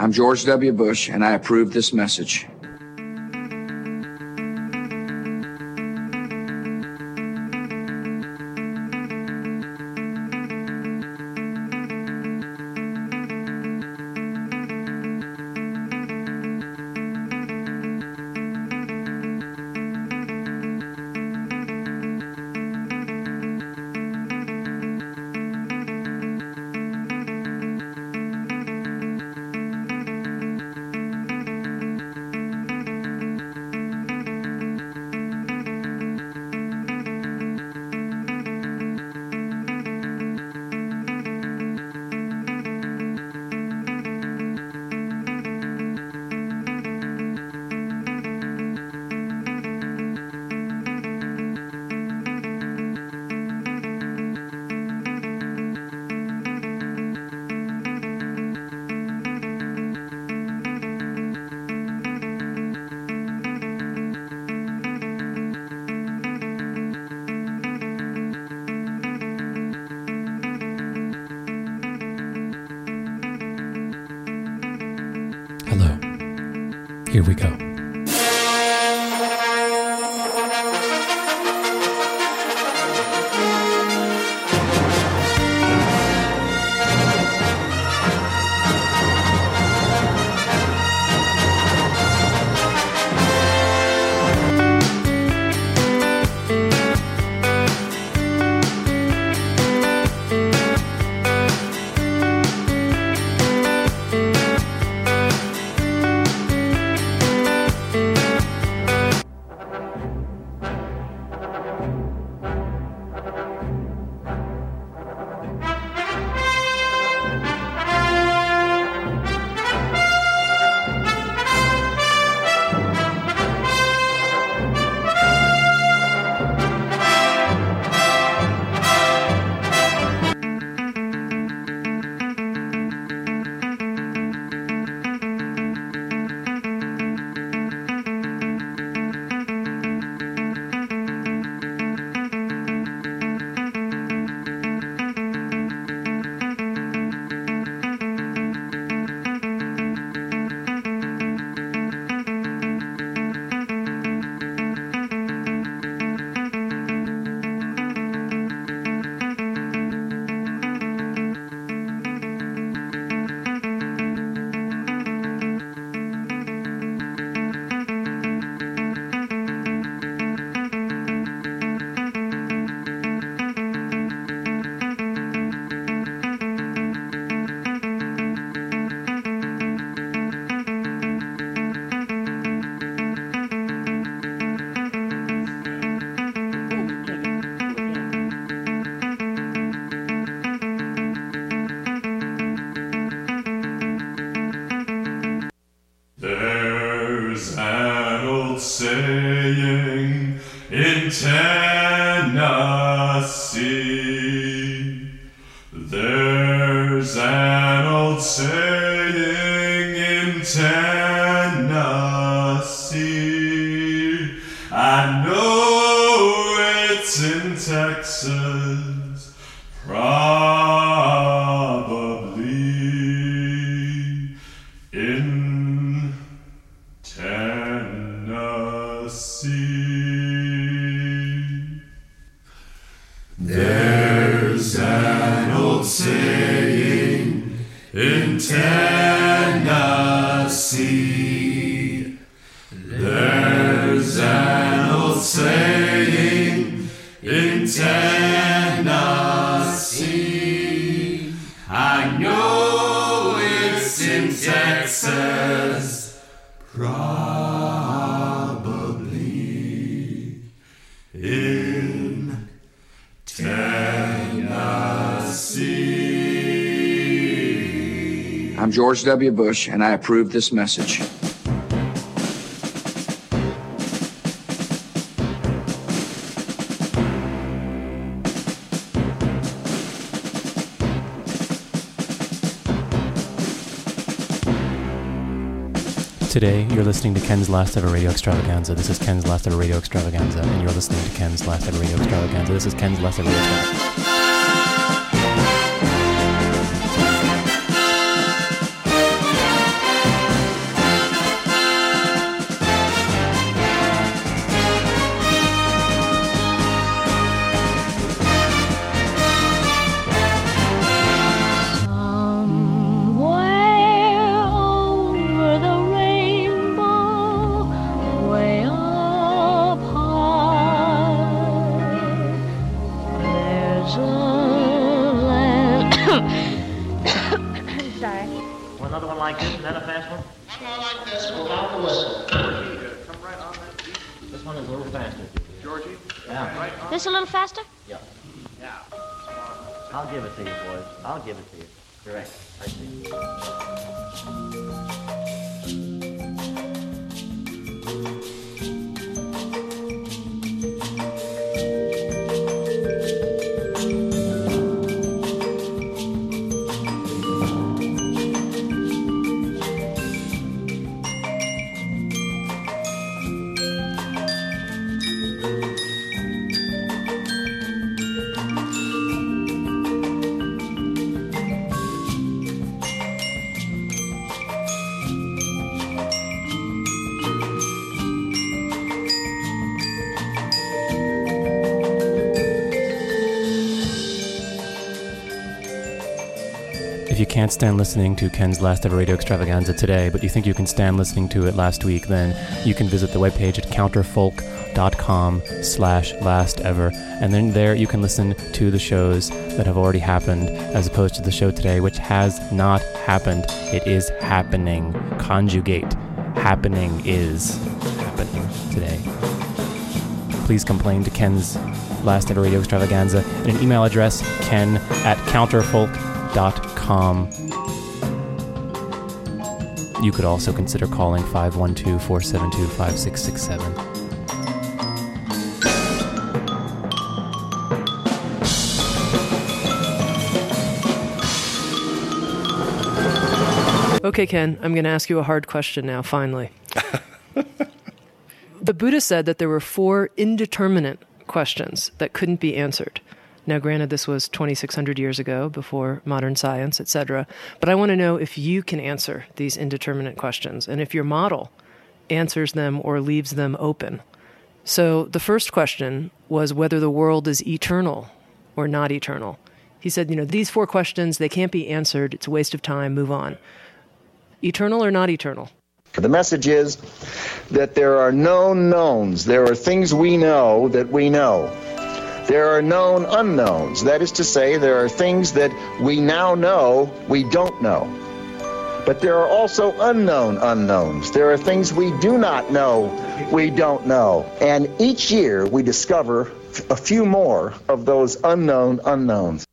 I'm George W. Bush, and I approve this message. tell. George W. Bush, and I approve this message. Today, you're listening to Ken's Last Ever Radio Extravaganza. This is Ken's Last Ever Radio Extravaganza, and you're listening to Ken's Last Ever Radio Extravaganza. This is Ken's Last Ever Radio Extravaganza. Stand listening to Ken's last ever radio extravaganza today, but you think you can stand listening to it last week, then you can visit the webpage at counterfolk.com slash last ever. And then there you can listen to the shows that have already happened as opposed to the show today, which has not happened. It is happening. Conjugate. Happening is happening today. Please complain to Ken's last ever radio extravaganza at an email address ken at counterfolk.com. You could also consider calling 512 472 5667. Okay, Ken, I'm going to ask you a hard question now, finally. the Buddha said that there were four indeterminate questions that couldn't be answered. Now, granted, this was 2,600 years ago, before modern science, etc. But I want to know if you can answer these indeterminate questions and if your model answers them or leaves them open. So, the first question was whether the world is eternal or not eternal. He said, you know, these four questions, they can't be answered. It's a waste of time. Move on. Eternal or not eternal? The message is that there are known knowns. There are things we know that we know. There are known unknowns. That is to say, there are things that we now know we don't know. But there are also unknown unknowns. There are things we do not know we don't know. And each year we discover a few more of those unknown unknowns.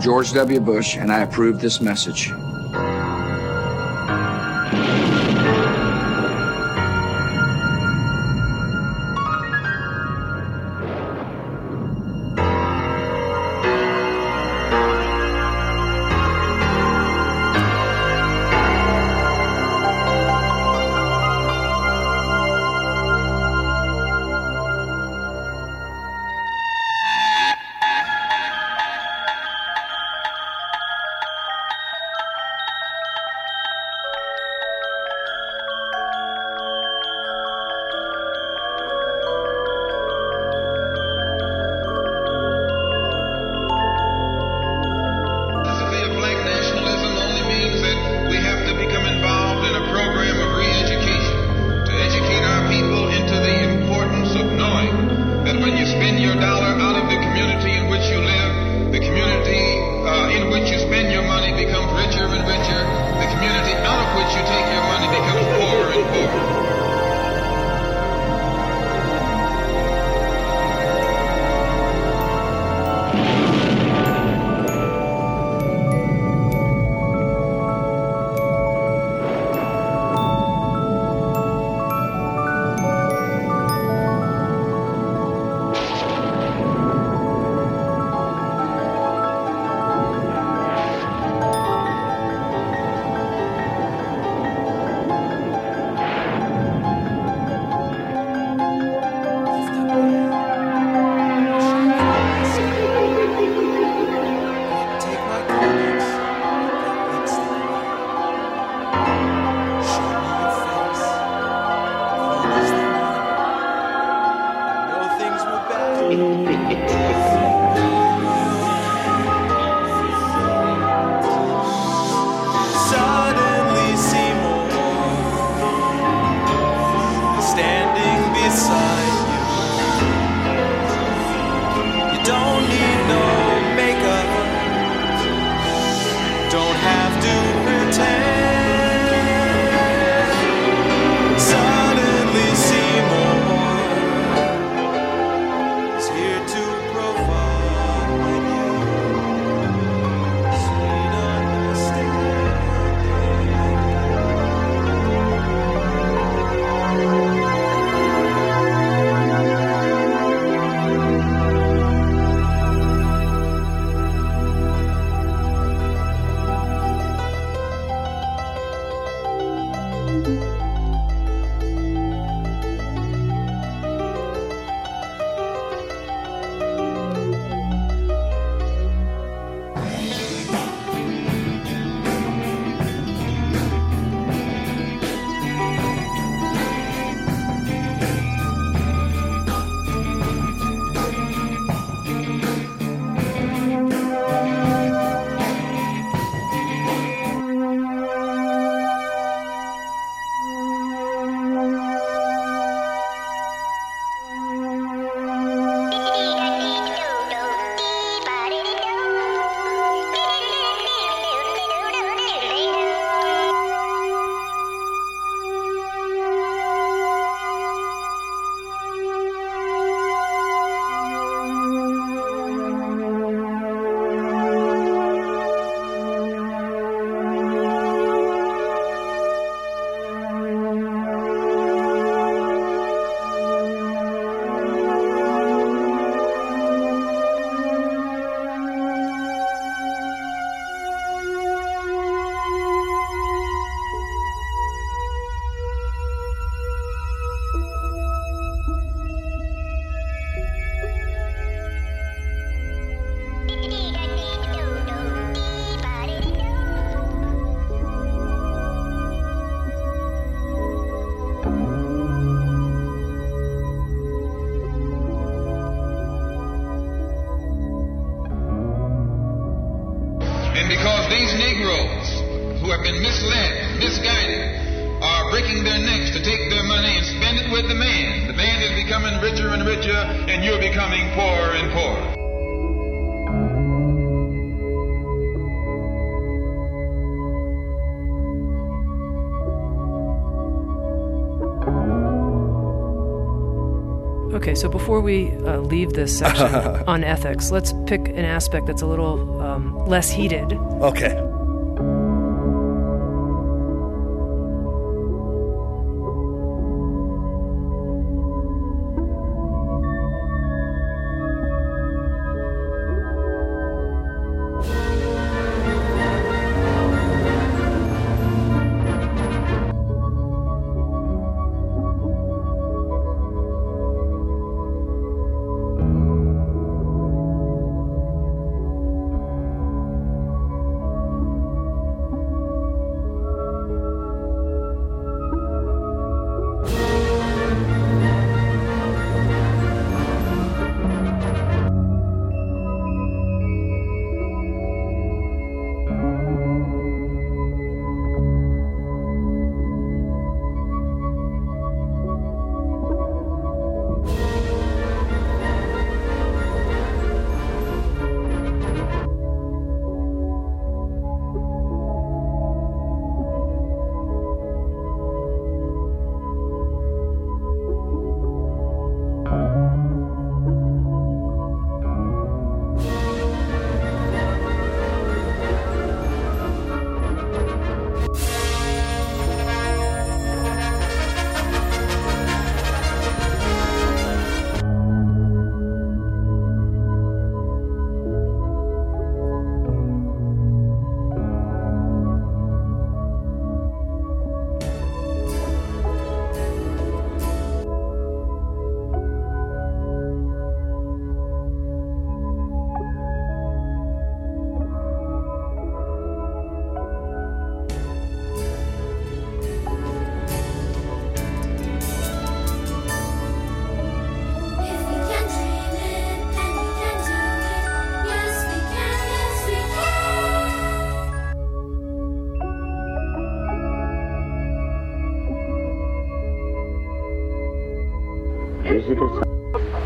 George W. Bush, and I approve this message. Before we uh, leave this section on ethics, let's pick an aspect that's a little um, less heated. Okay.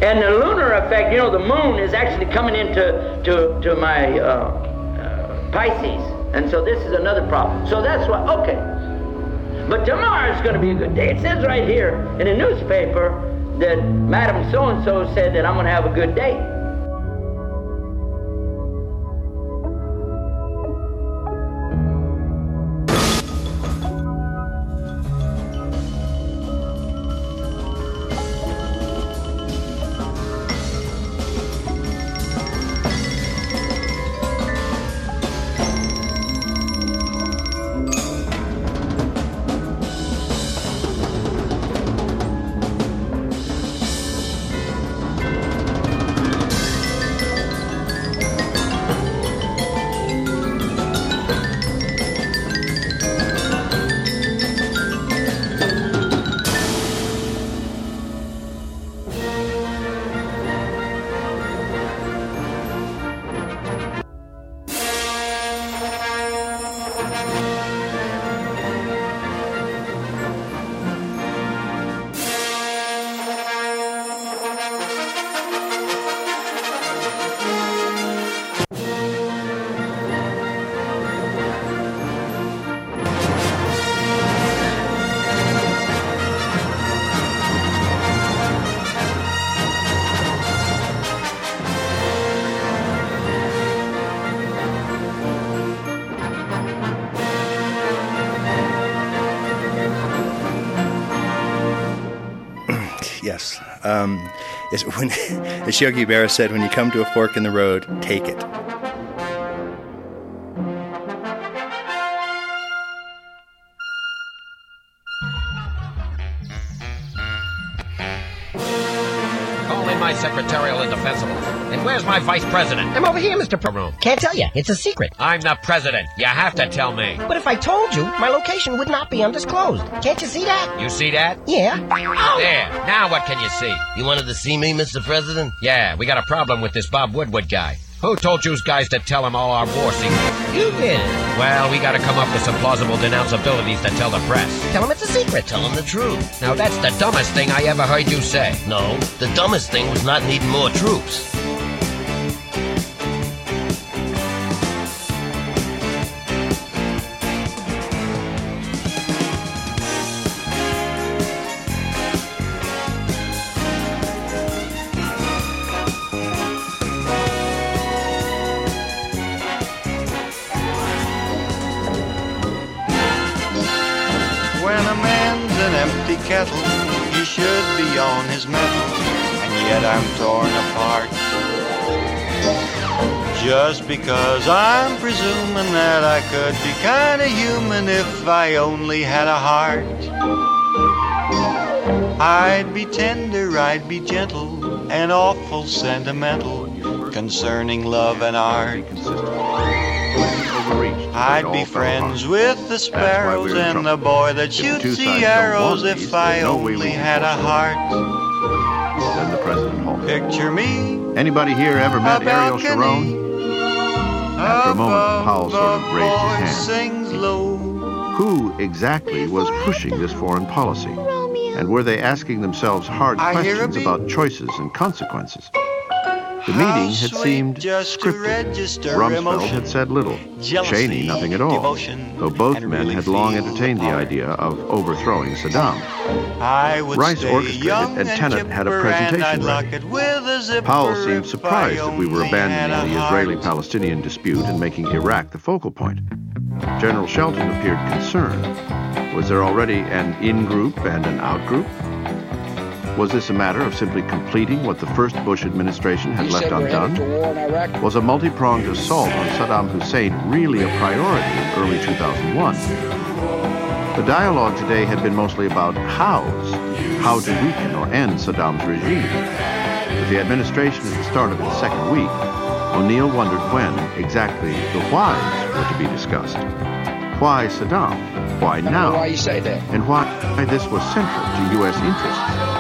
And the lunar effect, you know, the moon is actually coming into to, to my uh, uh, Pisces. And so this is another problem. So that's why, okay. But tomorrow is going to be a good day. It says right here in the newspaper that Madam So-and-so said that I'm going to have a good day. As Yogi Berra said, when you come to a fork in the road, take it. Vice president? I'm over here, Mr. Room. Can't tell you. It's a secret. I'm the president. You have to tell me. But if I told you, my location would not be undisclosed. Can't you see that? You see that? Yeah. There. Now what can you see? You wanted to see me, Mr. President? Yeah, we got a problem with this Bob Woodward guy. Who told you guys to tell him all our war secrets? You did. Well, we gotta come up with some plausible denounceabilities to tell the press. Tell him it's a secret. Tell him the truth. Now that's the dumbest thing I ever heard you say. No, the dumbest thing was not needing more troops. Just because I'm presuming that I could be kinda human if I only had a heart. I'd be tender, I'd be gentle, and awful sentimental concerning love and art. I'd be friends with the sparrows and the boy that shoots the arrows if I only had a heart. Then the president halted. Picture me. Anybody here ever met Ariel Sharon? After a moment, Powell sort of raised his hand. Sings low. Who exactly was pushing this foreign policy? And were they asking themselves hard I hear a questions about choices and consequences? The meeting had seemed scripted. Rumsfeld had said little. Cheney nothing at all. Though both men had long entertained the idea of overthrowing Saddam. I would Rice orchestrated young and Tenet had a presentation ready. with a zipper Powell seemed surprised that we were abandoning the. Israeli-Palestinian dispute and making Iraq the focal point. General Shelton appeared concerned. Was there already an in-group and an out-group? Was this a matter of simply completing what the first Bush administration had He left said we're headed undone? to war in Iraq. Was a multi-pronged assault on Saddam Hussein really a priority in early 2001? The dialogue today had been mostly about hows, how to weaken or end Saddam's regime. With the administration at the start of its second week, O'Neill wondered when exactly the whys were to be discussed. Why Saddam? Why now? Why you say that? And why this was central to U.S. interests.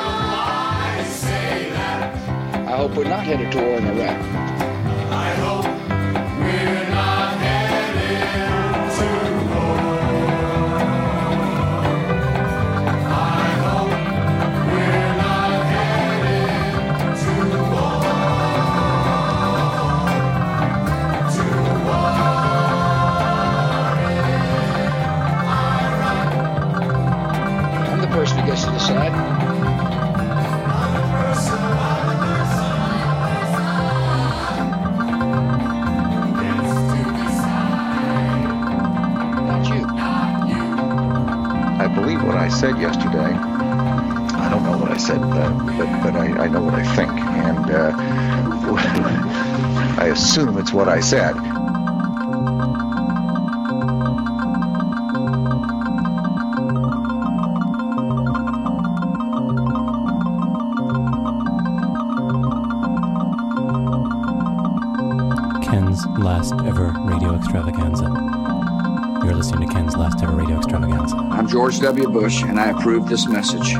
I hope we're not headed to war in Iraq. I said yesterday. I don't know what I said, but, but I, I know what I think. And uh, I assume it's what I said. George W. Bush, and I approve this message.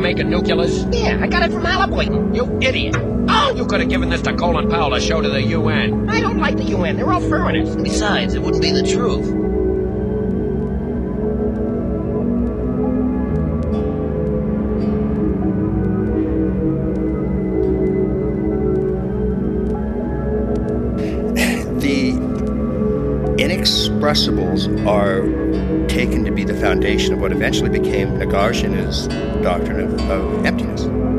making nuclears? Yeah, I got it from Alabama. You idiot. Oh! You could have given this to Colin Powell to show to the UN. I don't like the UN. They're all foreigners. Besides, it wouldn't be the truth. The inexpressibles are taken to be the foundation of what eventually became Nagarjuna's doctrine of, of emptiness.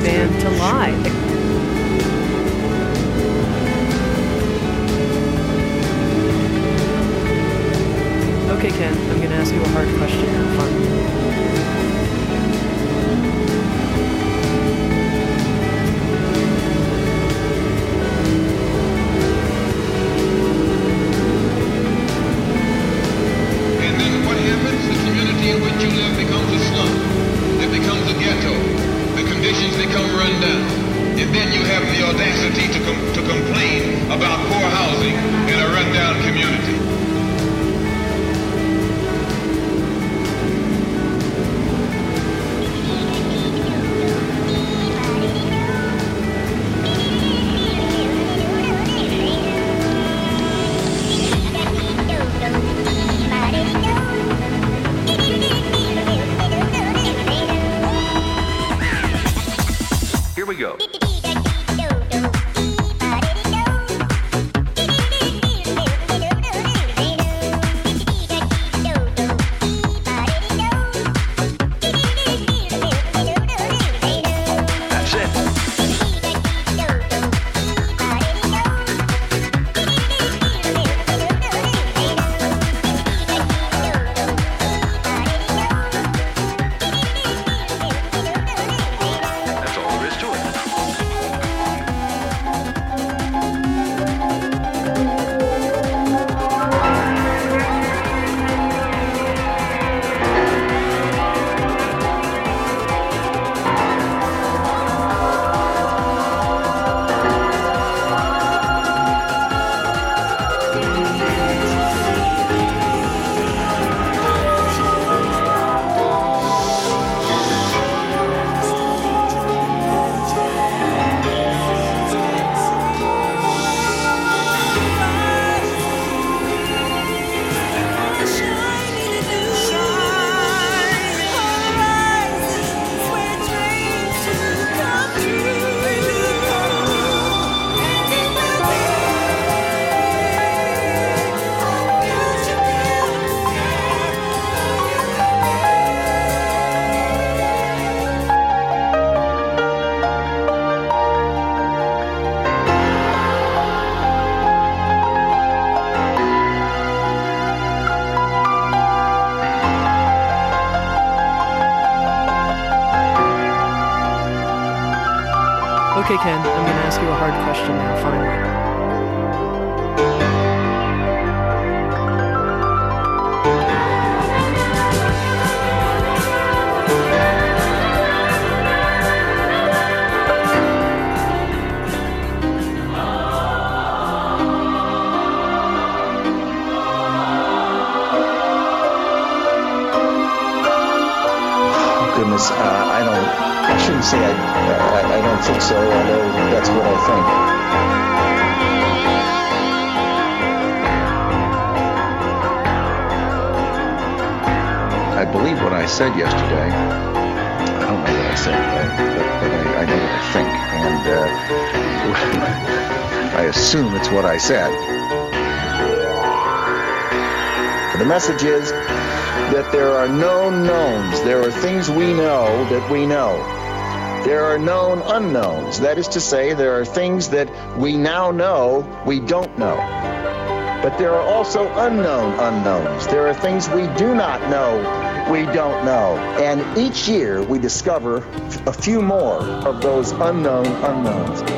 Fan to lie. Message is that there are known knowns. There are things we know that we know. There are known unknowns. That is to say, there are things that we now know we don't know. But there are also unknown unknowns. There are things we do not know we don't know. And each year we discover a few more of those unknown unknowns.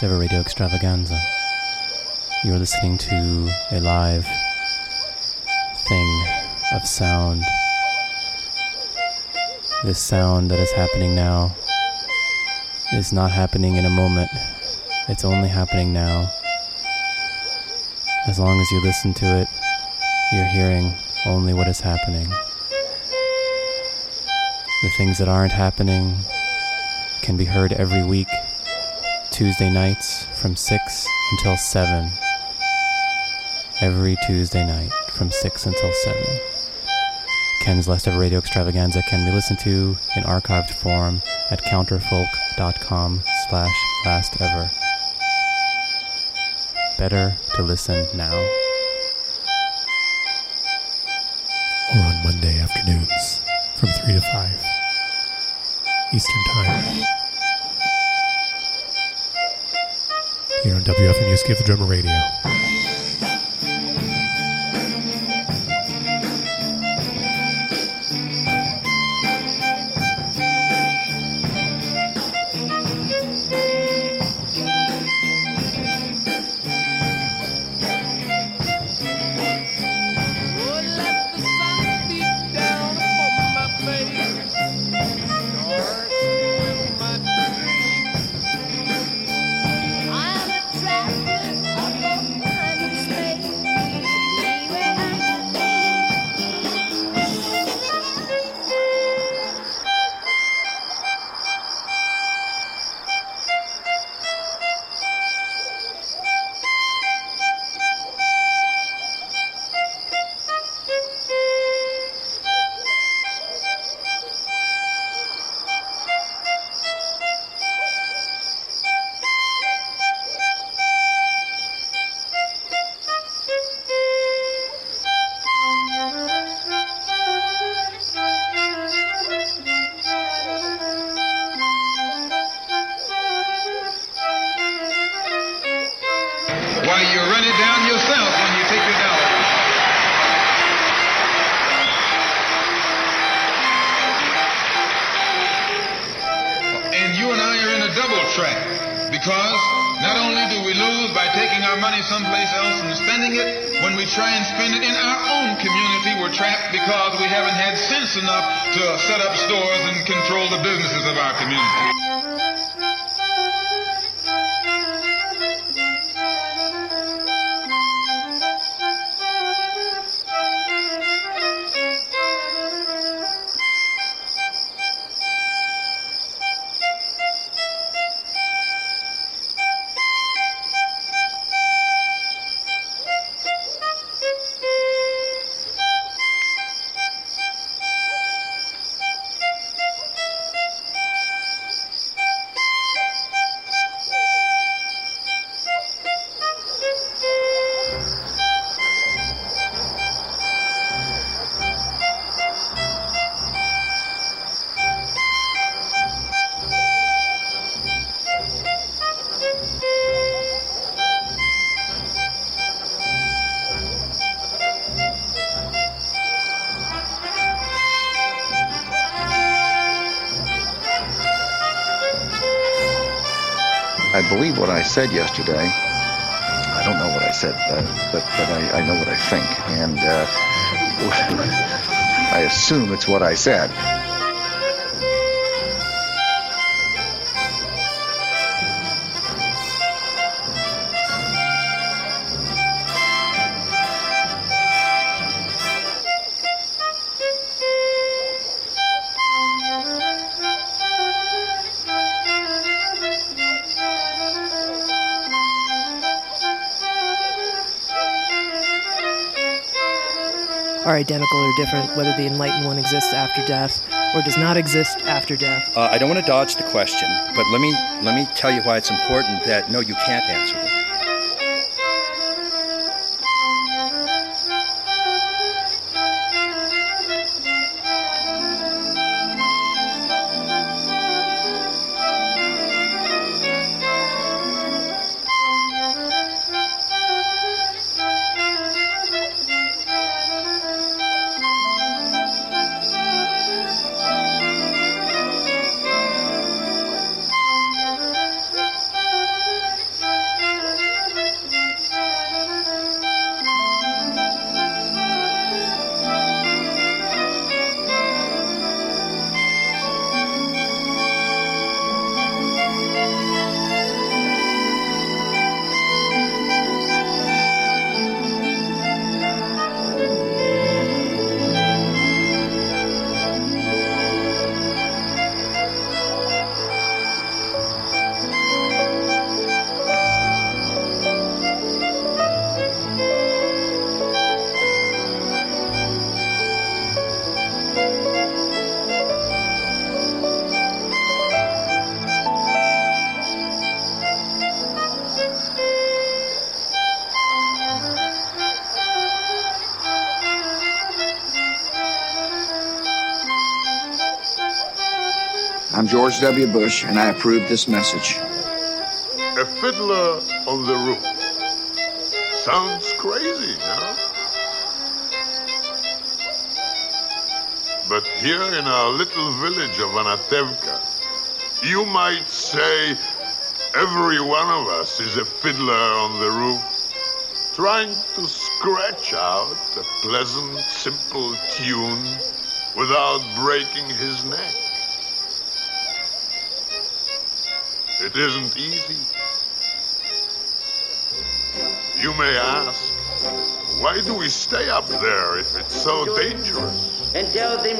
Last ever radio extravaganza. You're listening to a live thing of sound. This sound that is happening now is not happening in a moment. It's only happening now. As long as you listen to it, you're hearing only what is happening. The things that aren't happening can be heard every week, Tuesday nights from 6 until 7. Every Tuesday night from 6 until 7. Ken's Last Ever Radio Extravaganza can be listened to in archived form at counterfolk.com slash last ever. Better to listen now. Or on Monday afternoons from 3 to 5 Eastern Time. On WFMU Give the Drummer Radio. Said yesterday. I don't know what I said, uh, but but I, I know what I think, and uh, I assume it's what I said. Are identical or different, whether the enlightened one exists after death or does not exist after death. Uh, I don't want to dodge the question, but let me let me tell you why it's important that no, you can't answer I'm George W. Bush, and I approve this message. A fiddler on the roof. Sounds crazy, no? But here in our little village of Anatevka, you might say every one of us is a fiddler on the roof, trying to scratch out a pleasant, simple tune without breaking his neck. It isn't easy. You may ask, why do we stay up there if it's so dangerous? And tell them.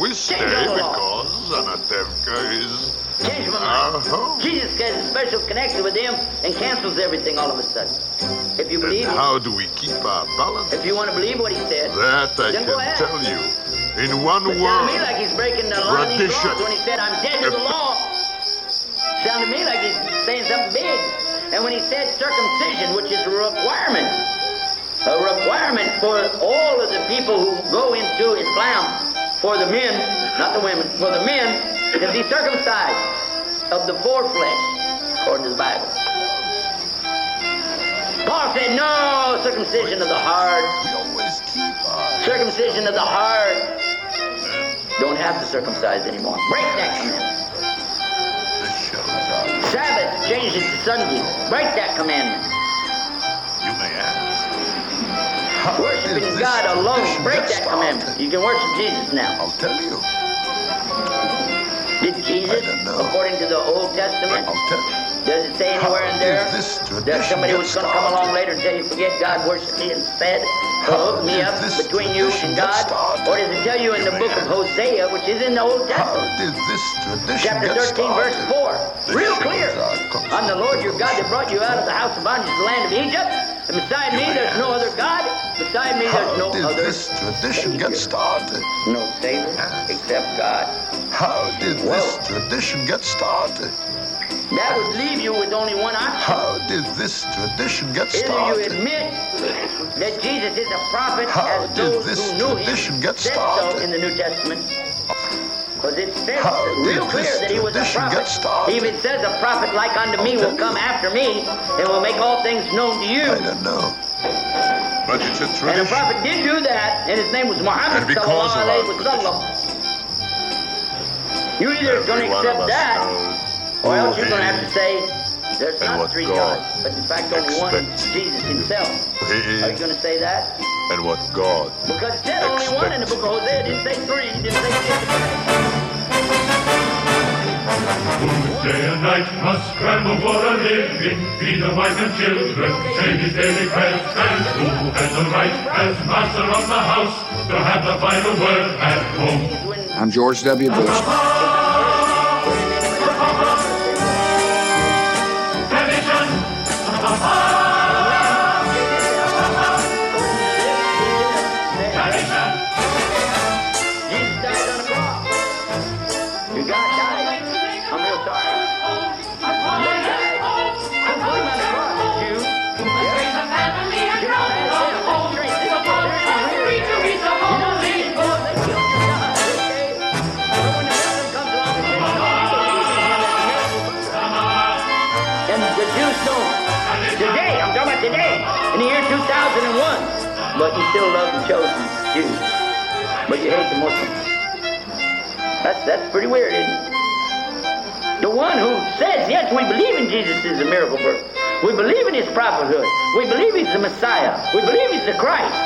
We stay Change the law. because Anatevka is change my our mind. home. Jesus has a special connection with him and cancels everything all of a sudden. If you believe And how do we keep our balance? if you want to believe what he said, That I then go can ahead. tell you. In one But sound to me like he's breaking the law of these Tradition. laws when he said, I'm dead to the law. Sound to me like he's saying something big. And when he said circumcision, which is a requirement, a requirement for all of the people who go into Islam, for the men, not the women, for the men to be circumcised of the foreflesh, according to the Bible. Paul said, no, circumcision of the heart. Circumcision of the heart. Don't have to circumcise anymore. Break that commandment. Sabbath, change it to Sunday. Break that commandment. You may ask. Worshiping God alone. Break that commandment. You can worship Jesus now. I'll tell you. Did Jesus, according to the Old Testament, does it say anywhere in there that somebody was going to come along later and tell you, forget God, worship me instead? Or hook me up between you and God? Or does it tell you in the book of Hosea, which is in the Old Testament? Chapter 13, verse 4. Real clear. I'm the Lord your God that brought you out of the house of bondage, to the land of Egypt. And beside me, there's no other God. Beside me, there's no other. How did other this tradition get started? No Savior except God. How did this tradition get started? That would leave you with only one option. How did this tradition get started? Either you admit that Jesus is a prophet How as did those this who knew tradition him get said started? so in the New Testament. Because it says How real clear this that he was a prophet. started? Even says a prophet like unto me will come after me and will make all things known to you. I don't know. But it's a And the prophet did do that, and his name was Muhammad And because sallallahu of alayhi our wa. You either going to Every one of accept that, or else you're going to have to say, there's and not three God gods, but in fact only one, Jesus himself. He Are you going to say that? and what God Because it said only one in the book of Hosea. It didn't say three. It didn't say Day and night must scramble for a living, feed the wife and children, say his daily prayers, and who has the right as master of the house to have the final word at home? I'm George W. Bush. The Today, I'm talking about today, in the year 2001. But you still love the chosen Jews. But you hate the Muslims. That's that's pretty weird, isn't it? The one who says, yes, we believe in Jesus is a miracle worker. We believe in his prophethood. We believe he's the Messiah. We believe he's the Christ.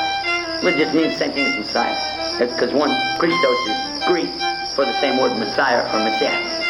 But just means the same thing as Messiah. That's because one, Christos is Greek for the same word Messiah or Messiah.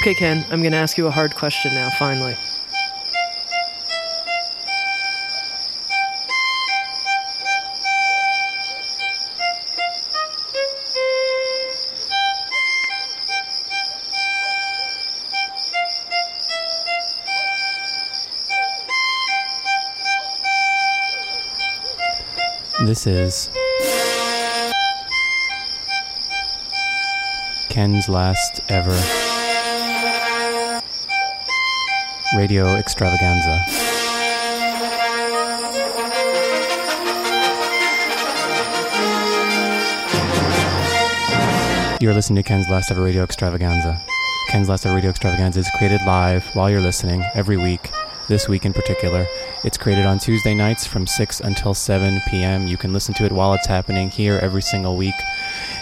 Okay, Ken, I'm going to ask you a hard question now, finally. This is Ken's last ever. Radio extravaganza. You're listening to Ken's Last Ever Radio Extravaganza. Ken's Last Ever Radio Extravaganza is created live while you're listening every week, this week in particular. It's created on Tuesday nights from 6 until 7 p.m. You can listen to it while it's happening here every single week.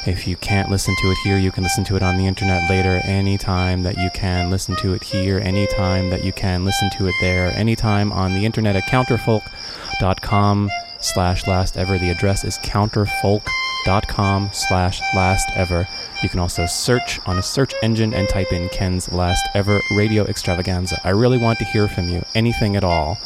If you can't listen to it here, you can listen to it on the internet later anytime that you can listen to it here, anytime that you can listen to it there, anytime on the internet at counterfolk.com slash last ever. The address is counterfolk.com slash last ever. You can also search on a search engine and type in Ken's last ever radio extravaganza. I really want to hear from you, anything at all,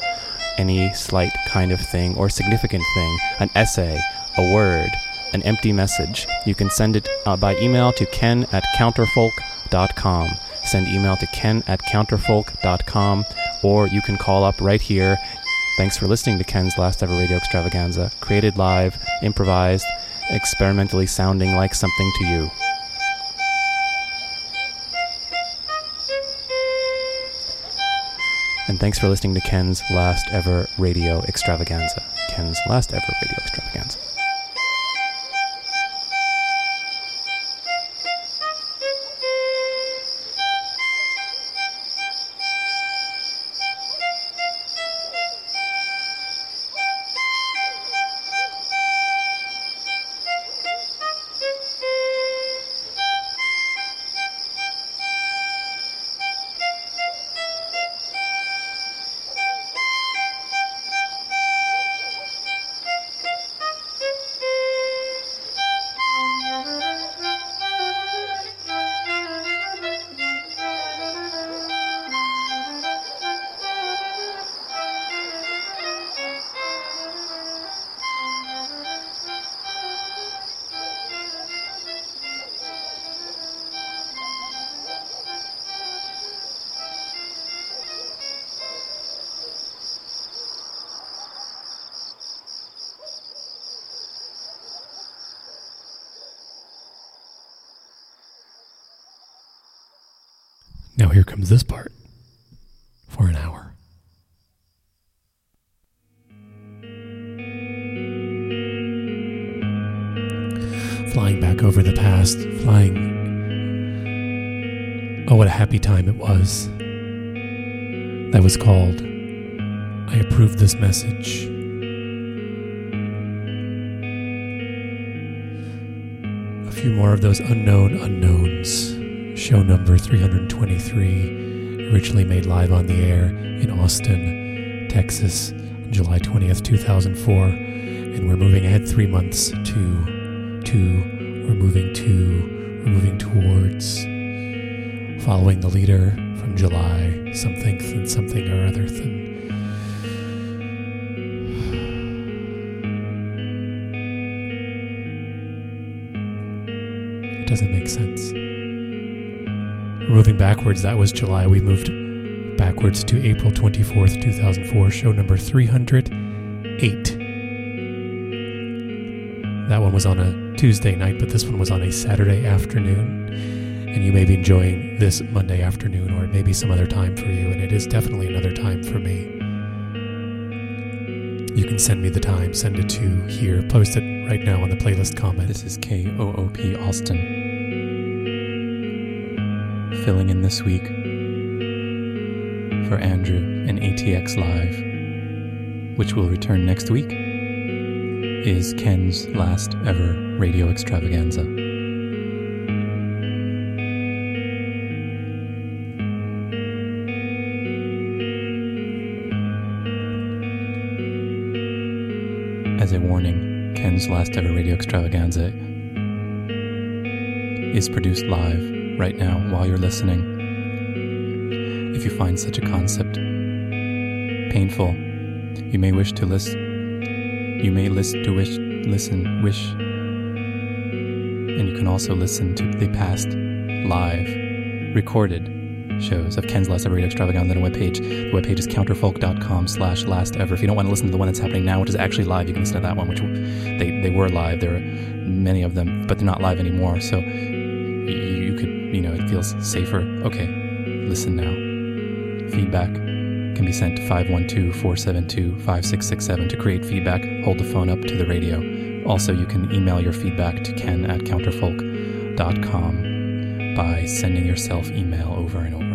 any slight kind of thing or significant thing, an essay, a word, an empty message. You can send it uh, by email to ken at counterfolk.com. Send email to ken at counterfolk.com or you can call up right here. Thanks for listening to Ken's last ever radio extravaganza, created live, improvised, experimentally sounding like something to you. And thanks for listening to Ken's last ever radio extravaganza. Ken's last ever radio extravaganza. Now here comes this part for an hour. Flying back over the past, flying. Oh, what a happy time it was. That was called I Approve This Message. A few more of those unknown unknowns show number 323, originally made live on the air in Austin, Texas, July 20th, 2004. And we're moving ahead three months to, to, we're moving to, we're moving towards following the leader from July, something and something or other. It doesn't make sense. Moving backwards. That was July. We moved backwards to April 24th, 2004, show number 308. That one was on a Tuesday night, but this one was on a Saturday afternoon. And you may be enjoying this Monday afternoon, or it may be some other time for you, and it is definitely another time for me. You can send me the time, send it to here, post it right now on the playlist comment. This is KOOP Austin. Filling in this week for Andrew and ATX Live, which will return next week, is Ken's last ever radio extravaganza. As a warning, Ken's last ever radio extravaganza is produced live right now while you're listening. If you find such a concept painful, you may wish to list you may list to wish listen wish and you can also listen to the past live recorded shows of Ken's Last Ever Radio Extravaganza on a webpage. The webpage is counterfolk.com slash last ever. If you don't want to listen to the one that's happening now, which is actually live, you can listen to that one, which they, they were live. There are many of them, but they're not live anymore. So feels safer. Okay, listen now. Feedback can be sent to 512-472-5667 to create feedback. Hold the phone up to the radio. Also, you can email your feedback to ken at counterfolk.com by sending yourself email over and over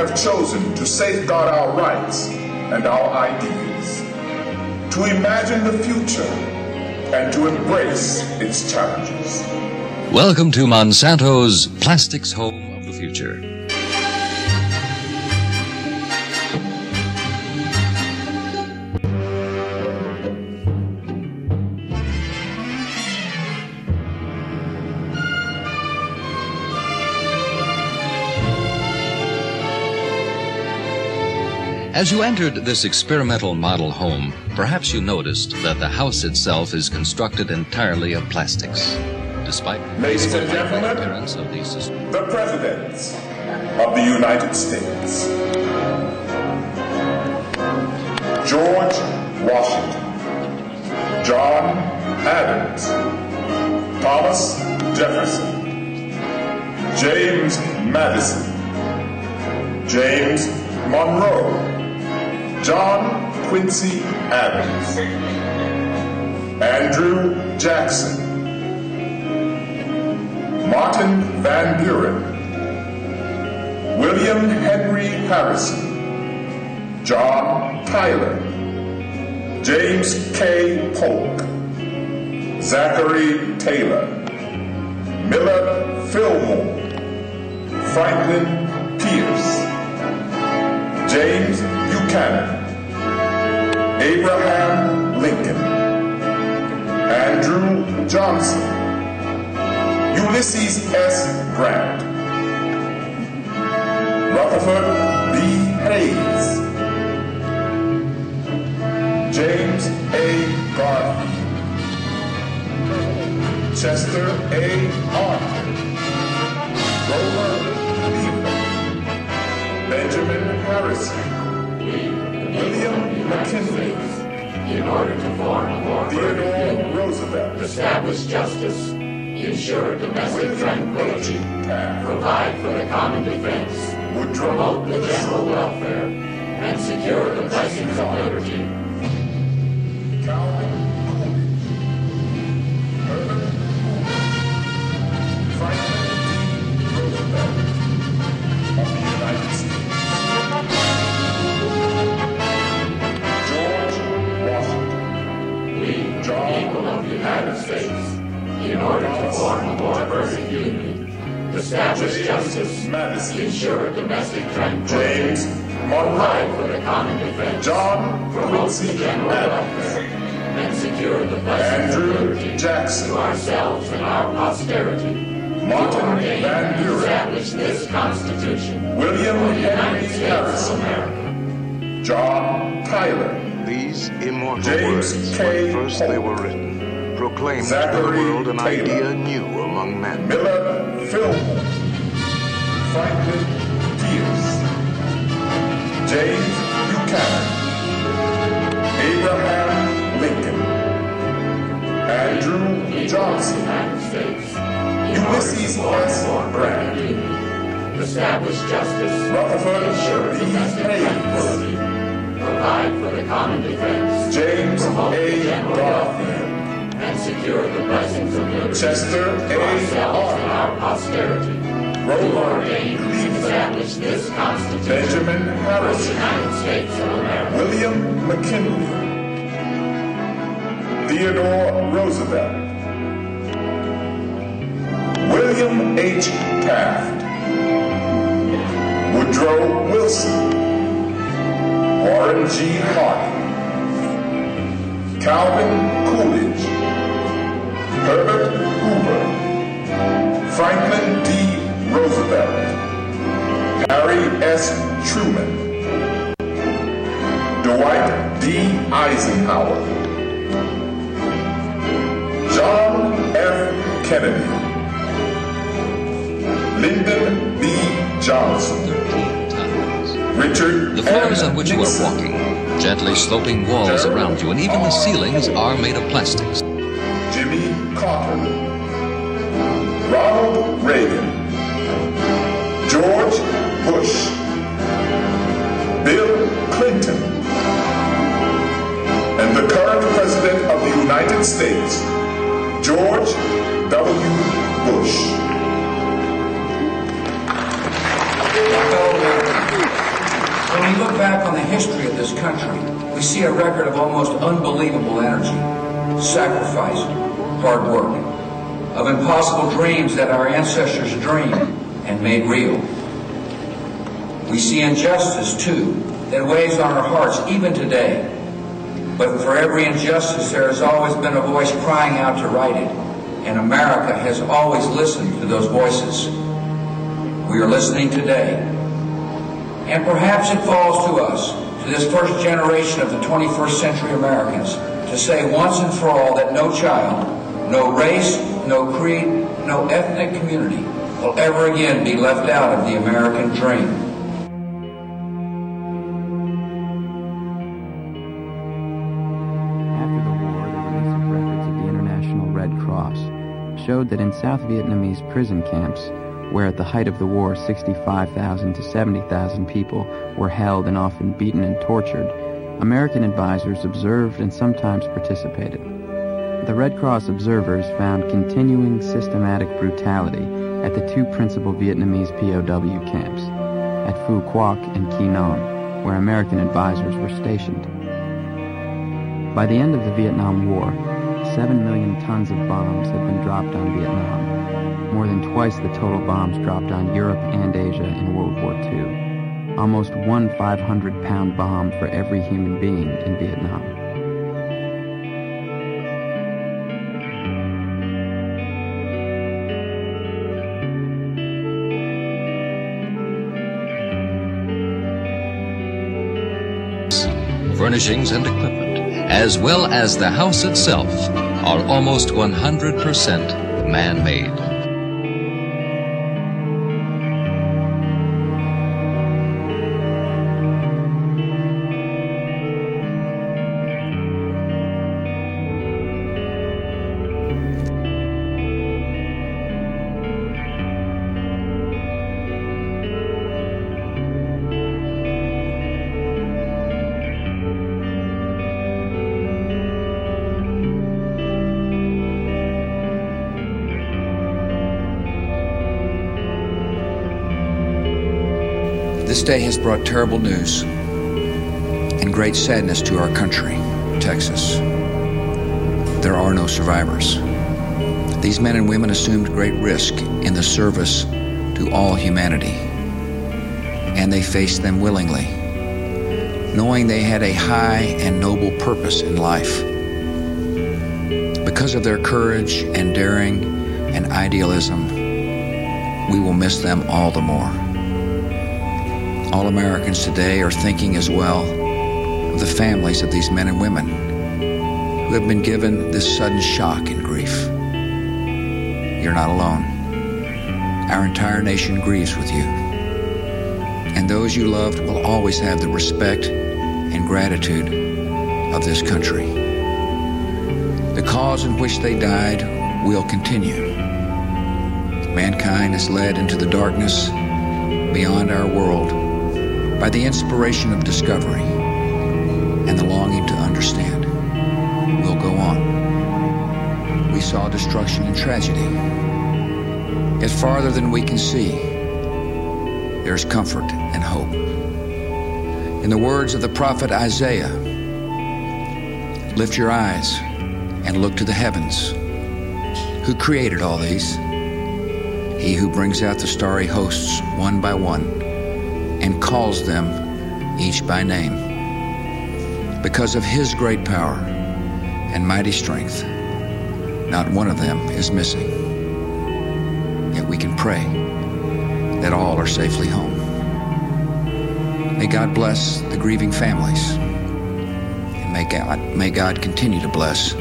have chosen to safeguard our rights and our ideals, to imagine the future and to embrace its challenges. Welcome to Monsanto's Plastics Home As you entered this experimental model home, perhaps you noticed that the house itself is constructed entirely of plastics. Despite Ladies and gentlemen, appearance of these systems. the presidents of the United States. George Washington, John Adams, Thomas Jefferson, James Madison, James Monroe, John Quincy Adams, Andrew Jackson, Martin Van Buren, William Henry Harrison, John Tyler, James K. Polk, Zachary Taylor, Millard Fillmore, Franklin Pierce, James Buchanan, Abraham Lincoln, Andrew Johnson, Ulysses S. Grant, Rutherford B. Hayes, James A. Garfield, Chester A. Arthur, Cleveland, Benjamin Harrison, William McKinley, In order to form a more Theodore Roosevelt, establish justice, ensure domestic tranquility, provide for the common defense, Would promote the general welfare, and secure the blessings of liberty. Establish justice, ensure domestic tranquility, provide for the common defense, John promote the general welfare, and secure the blessings of liberty Jackson, to ourselves and our posterity. Martin ordain Van and Buren, establish this Constitution William for the United Henry States Harrison, of America. John Tyler, These immortal James words, K. when first they were written, proclaimed to the world an Taylor. idea new among men. Millard Fillmore, Franklin Pierce, James Buchanan, Abraham Lincoln, Andrew Johnson, Ulysses S. Grant, Establish justice, Rutherford B. Hayes, provide for the common defense, James A. Garfield, secure the blessings of liberty Chester to A. ourselves and our posterity. Grover ordain and establish this Constitution Benjamin for the Harrison, United States of America. William McKinley, Theodore Roosevelt, William H. Taft, Woodrow Wilson, Warren G. Harding, Calvin Coolidge, Herbert Hoover, Franklin D. Roosevelt, Harry S. Truman, Dwight D. Eisenhower, John F. Kennedy, Lyndon B. Johnson, Richard The floors on which you are walking, gently sloping walls around you, and even the ceilings are made of plastics. Carter, Ronald Reagan, George Bush, Bill Clinton, and the current President of the United States, George W. Bush. When we look back on the history of this country, we see a record of almost unbelievable energy, sacrifice, hard work, of impossible dreams that our ancestors dreamed and made real. We see injustice, too, that weighs on our hearts even today. But for every injustice, there has always been a voice crying out to right it, and America has always listened to those voices. We are listening today. And perhaps it falls to us, to this first generation of the 21st century Americans, to say once and for all that no child, no race, no creed, no ethnic community will ever again be left out of the American dream. After the war, the release of records of the International Red Cross showed that in South Vietnamese prison camps, where at the height of the war 65,000 to 70,000 people were held and often beaten and tortured, American advisors observed and sometimes participated. The Red Cross observers found continuing systematic brutality at the two principal Vietnamese POW camps, at Phu Quoc and Quy where American advisors were stationed. By the end of the Vietnam War, 7 million tons of bombs had been dropped on Vietnam, more than twice the total bombs dropped on Europe and Asia in World War II. Almost one 500 pound bomb for every human being in Vietnam. Furnishings and equipment, as well as the house itself, are almost 100% man made. Day has brought terrible news and great sadness to our country, Texas. There are no survivors. These men and women assumed great risk in the service to all humanity, and they faced them willingly, knowing they had a high and noble purpose in life. Because of their courage and daring and idealism, we will miss them all the more. All Americans today are thinking as well of the families of these men and women who have been given this sudden shock and grief. You're not alone. Our entire nation grieves with you. And those you loved will always have the respect and gratitude of this country. The cause in which they died will continue. Mankind is led into the darkness beyond our world by the inspiration of discovery and the longing to understand We'll go on. We saw destruction and tragedy. Yet farther than we can see, there is comfort and hope. In the words of the prophet Isaiah, lift your eyes and look to the heavens. Who created all these? He who brings out the starry hosts one by one calls them each by name. Because of his great power and mighty strength, not one of them is missing. Yet we can pray that all are safely home. May God bless the grieving families. And may God, may God continue to bless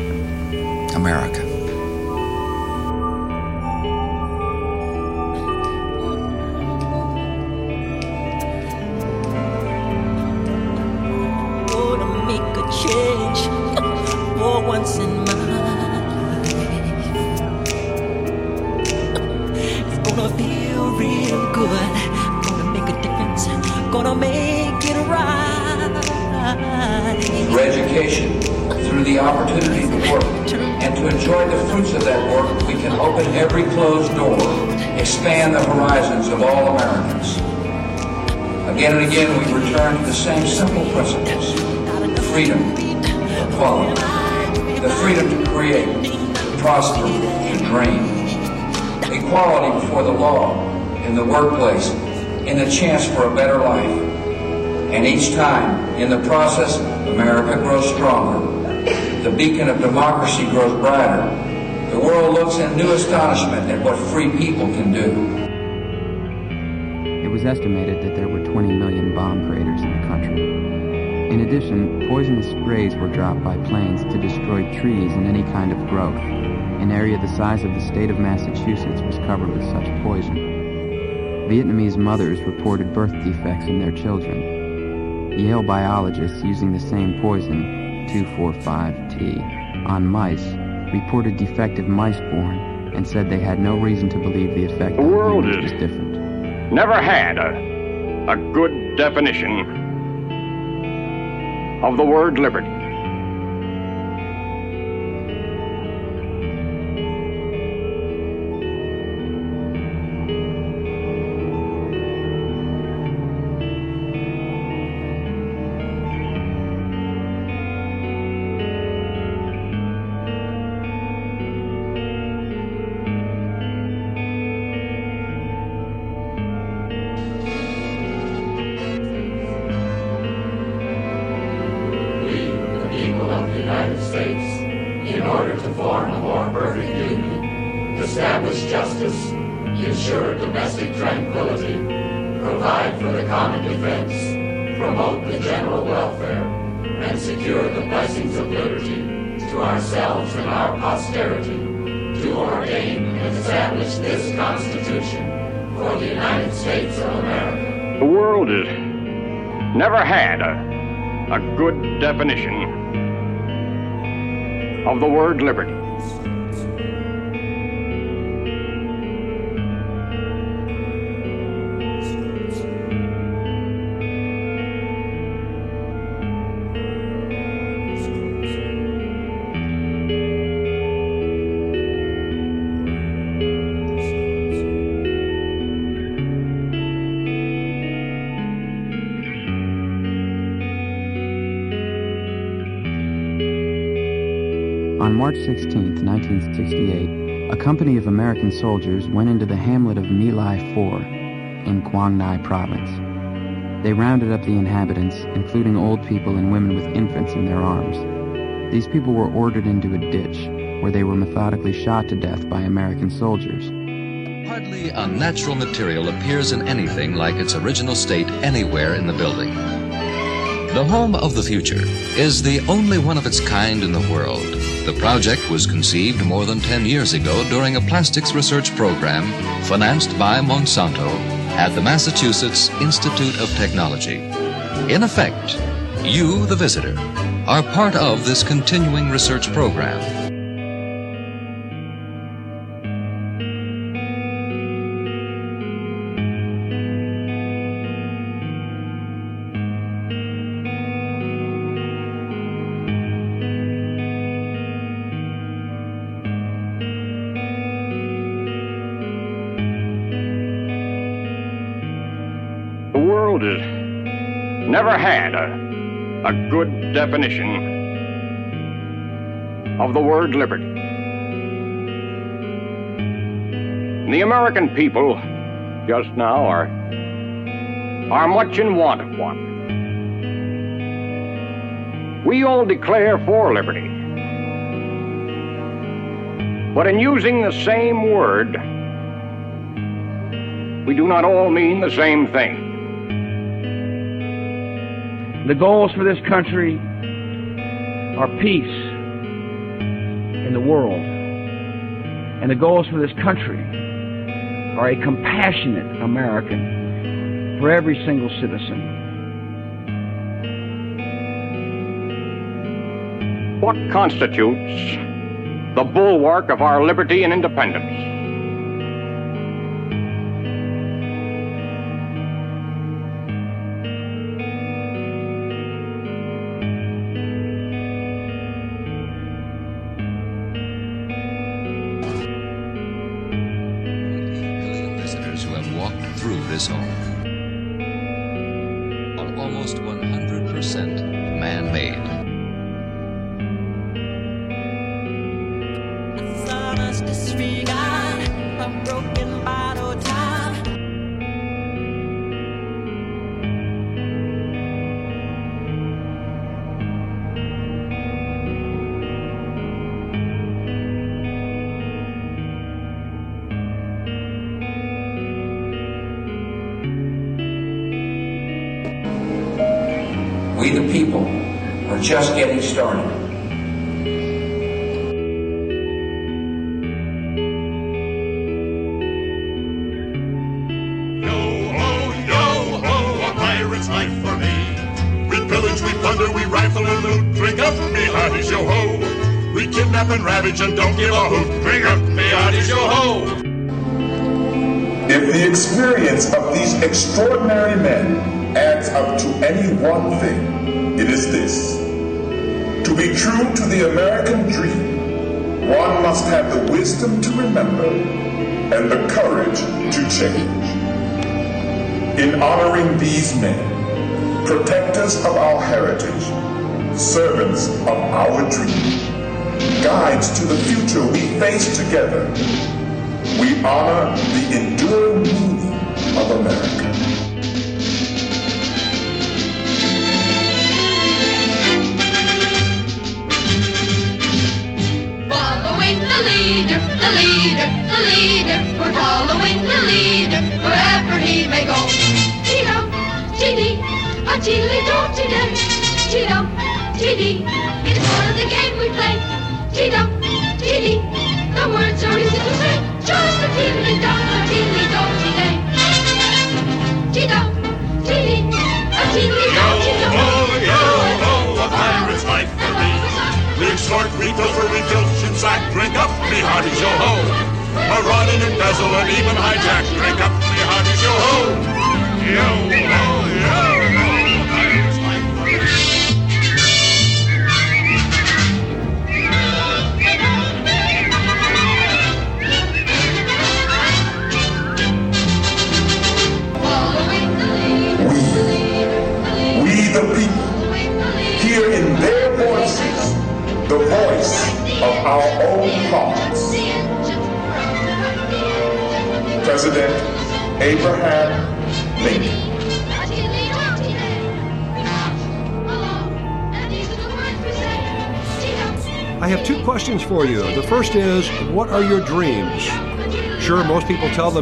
America. To dream. Equality before the law, in the workplace, in the chance for a better life. And each time, in the process, America grows stronger. The beacon of democracy grows brighter. The world looks in new astonishment at what free people can do. It was estimated that there were 20 million bomb craters in the country. In addition, poisonous sprays were dropped by planes to destroy trees and any kind of growth. An area the size of the state of Massachusetts was covered with such poison. Vietnamese mothers reported birth defects in their children. Yale biologists using the same poison, 245T, on mice reported defective mice born and said they had no reason to believe the effect The world is- was different. never had a, a good definition of the word liberty. Definition of the word liberty. Soldiers went into the hamlet of My Lai 4 in Quang Ngai province. They rounded up the inhabitants, including old people and women with infants in their arms. These people were ordered into a ditch, where they were methodically shot to death by American soldiers. Hardly a natural material appears in anything like its original state anywhere in the building. The Home of the Future is the only one of its kind in the world. The project was conceived more than 10 years ago during a plastics research program financed by Monsanto at the Massachusetts Institute of Technology. In effect, you, the visitor, are part of this continuing research program. A good definition of the word liberty. The American people just now are, are much in want of one. We all declare for liberty. But in using the same word, we do not all mean the same thing. The goals for this country are peace in the world. And the goals for this country are a compassionate American for every single citizen. What constitutes the bulwark of our liberty and independence?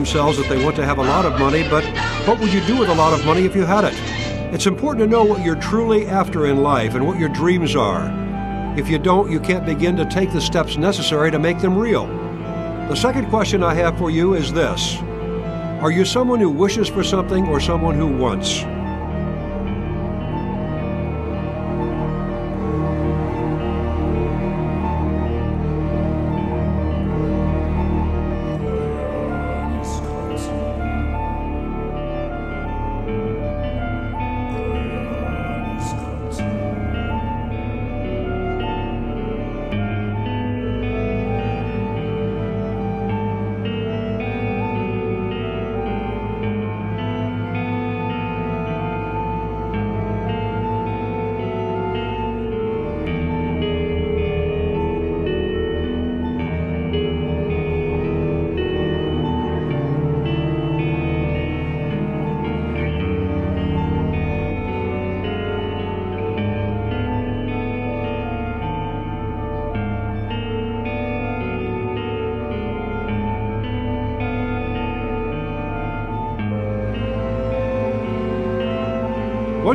Themselves that they want to have a lot of money, but what would you do with a lot of money if you had it? It's important to know what you're truly after in life and what your dreams are. If you don't, you can't begin to take the steps necessary to make them real. The second question I have for you is this Are you someone who wishes for something or someone who wants?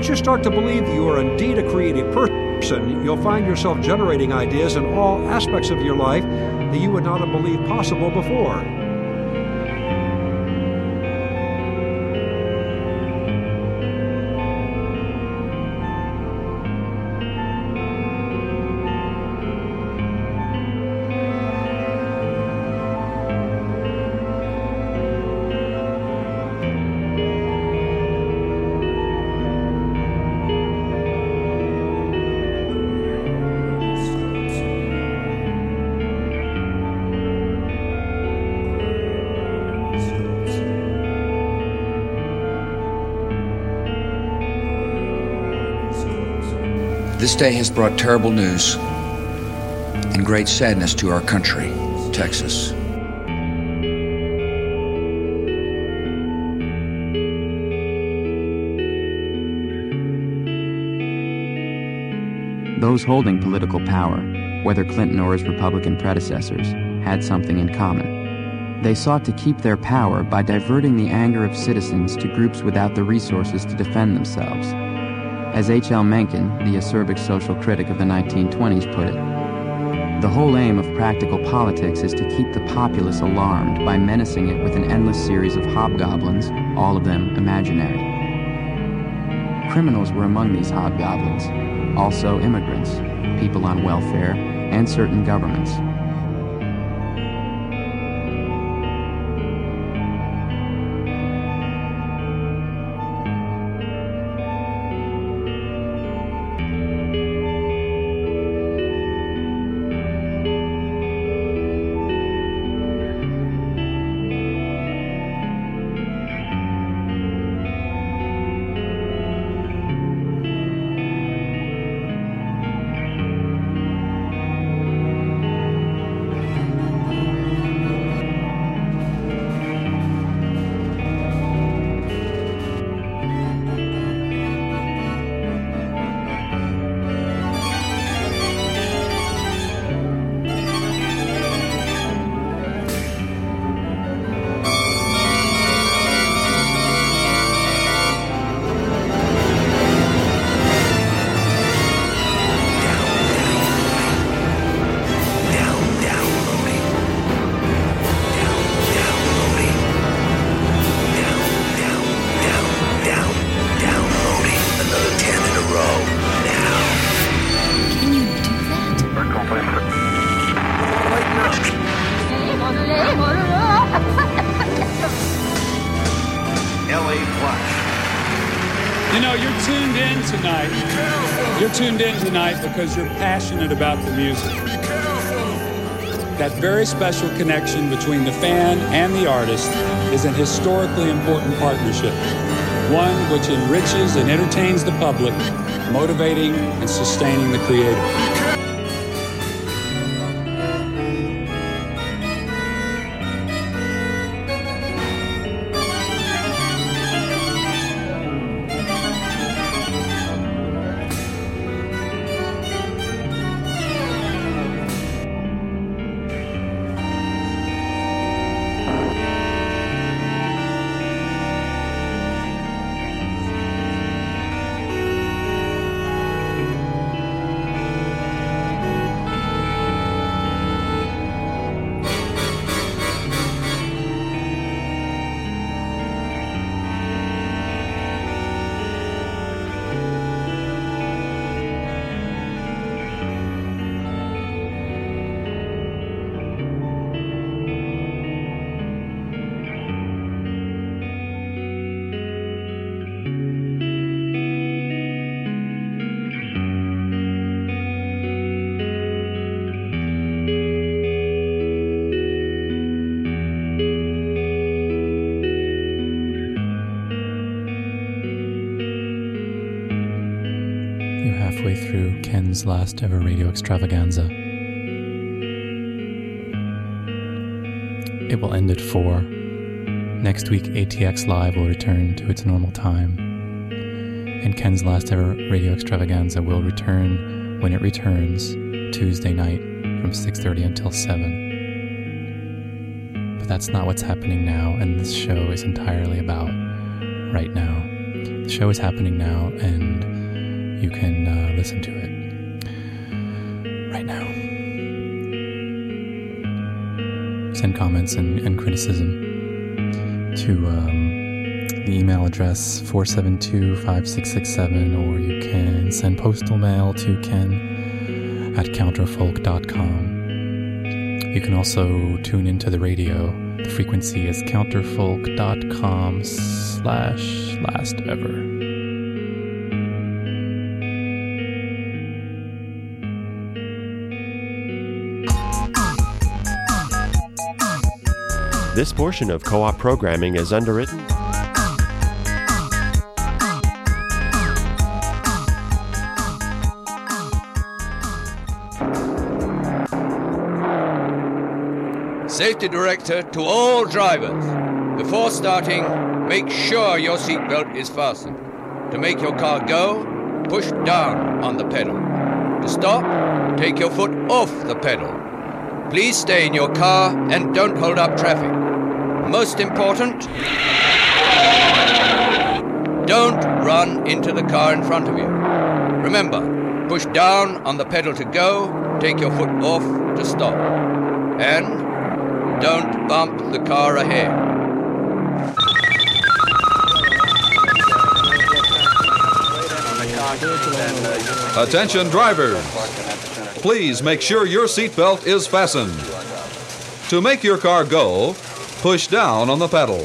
Once you start to believe that you are indeed a creative person, you'll find yourself generating ideas in all aspects of your life that you would not have believed possible before. This day has brought terrible news and great sadness to our country, Texas. Those holding political power, whether Clinton or his Republican predecessors, had something in common. They sought to keep their power by diverting the anger of citizens to groups without the resources to defend themselves. As H.L. Mencken, the acerbic social critic of the 1920s, put it, the whole aim of practical politics is to keep the populace alarmed by menacing it with an endless series of hobgoblins, all of them imaginary. Criminals were among these hobgoblins, also immigrants, people on welfare, and certain governments. Tonight. You're tuned in tonight because you're passionate about the music. That very special connection between the fan and the artist is an historically important partnership, one which enriches and entertains the public, motivating and sustaining the creator. Ever radio extravaganza. It will end at 4. Next week, ATX Live will return to its normal time. And Ken's last ever radio extravaganza will return when it returns Tuesday night from 6:30 until 7. But that's not what's happening now and this show is entirely about right now. The show is happening now and you can uh, listen to it Send comments and, and criticism to um, the email address 472-5667 or you can send postal mail to ken at counterfolk.com. You can also tune into the radio. The frequency is counterfolk.com slash last ever. This portion of co op programming is underwritten. Safety director to all drivers. Before starting, make sure your seatbelt is fastened. To make your car go, push down on the pedal. To stop, take your foot off the pedal. Please stay in your car and don't hold up traffic. Most important, don't run into the car in front of you. Remember, push down on the pedal to go, take your foot off to stop. And don't bump the car ahead. Attention drivers. Please make sure your seatbelt is fastened. To make your car go, push down on the pedal.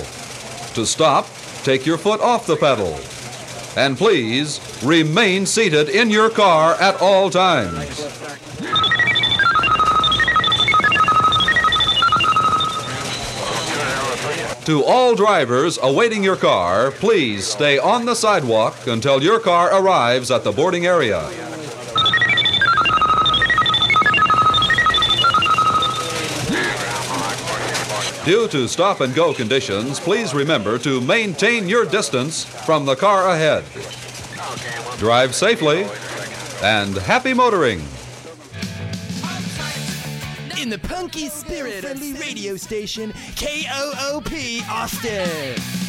To stop, take your foot off the pedal. And please remain seated in your car at all times. To all drivers awaiting your car, please stay on the sidewalk until your car arrives at the boarding area. Due to stop and go conditions, please remember to maintain your distance from the car ahead. Drive safely and happy motoring. In the punky spirit friendly radio station, KOOP Austin.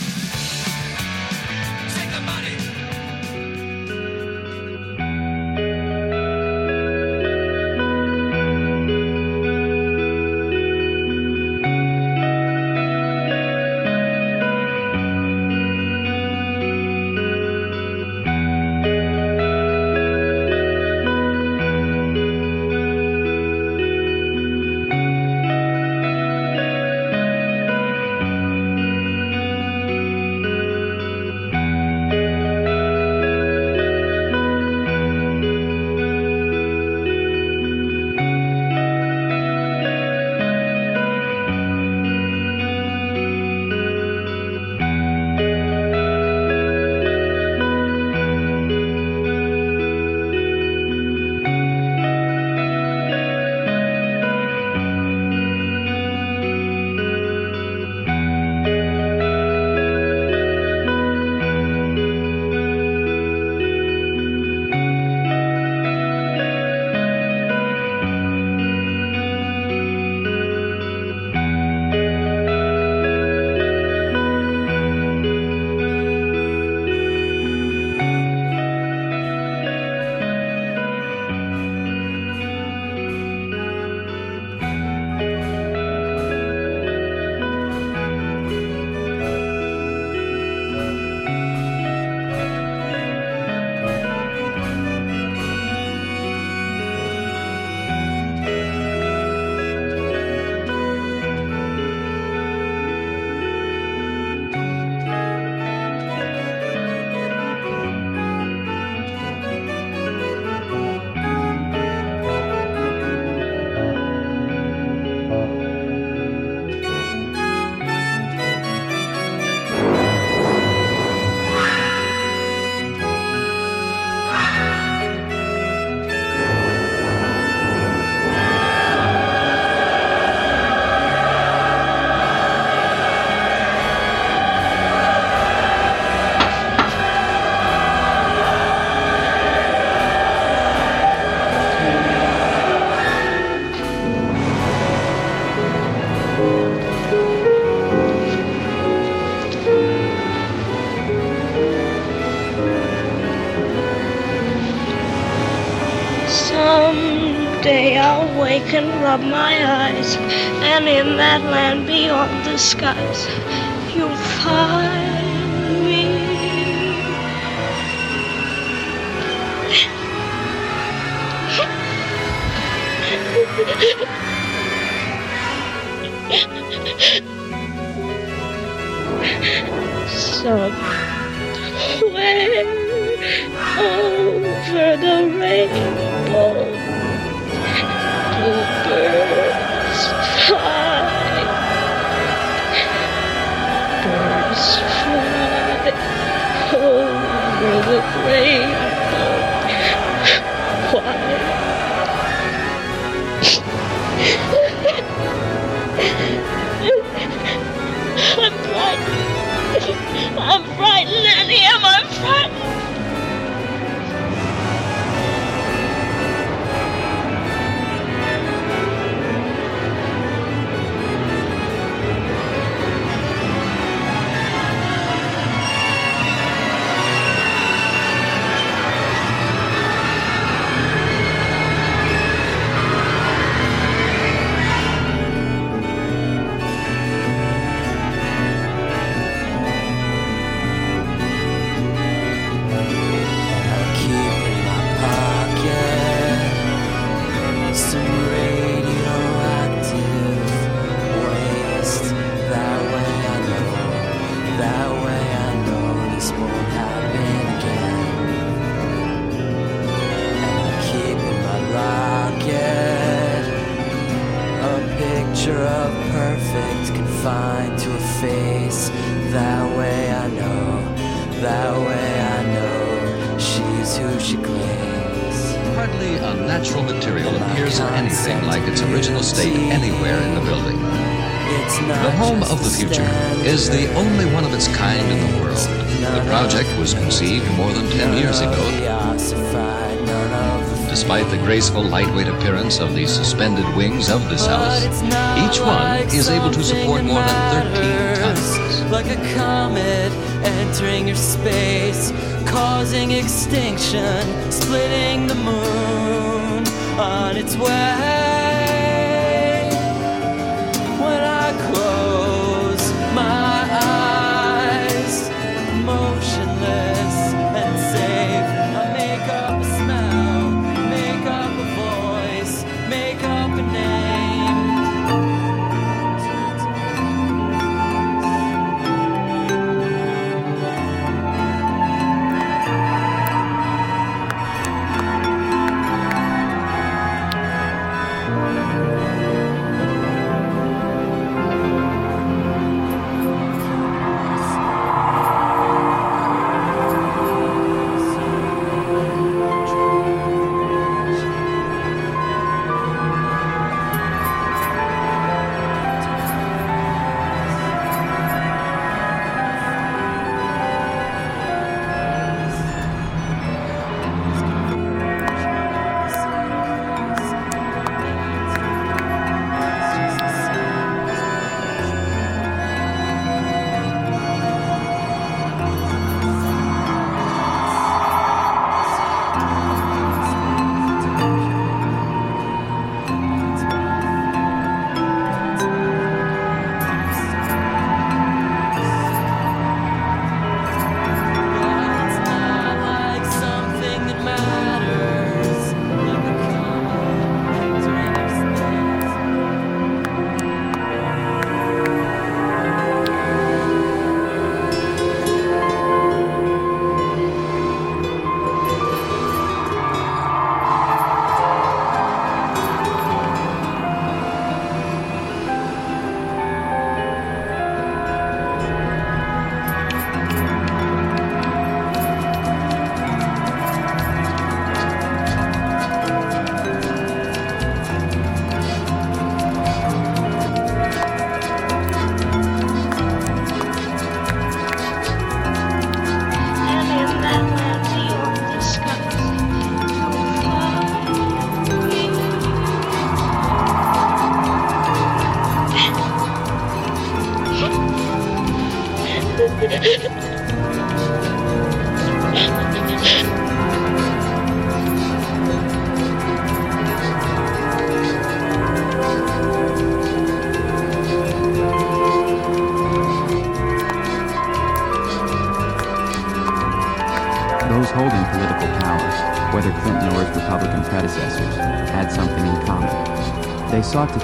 the skies. the way Why? I'm frightened. I'm frightened, Liam. I'm frightened.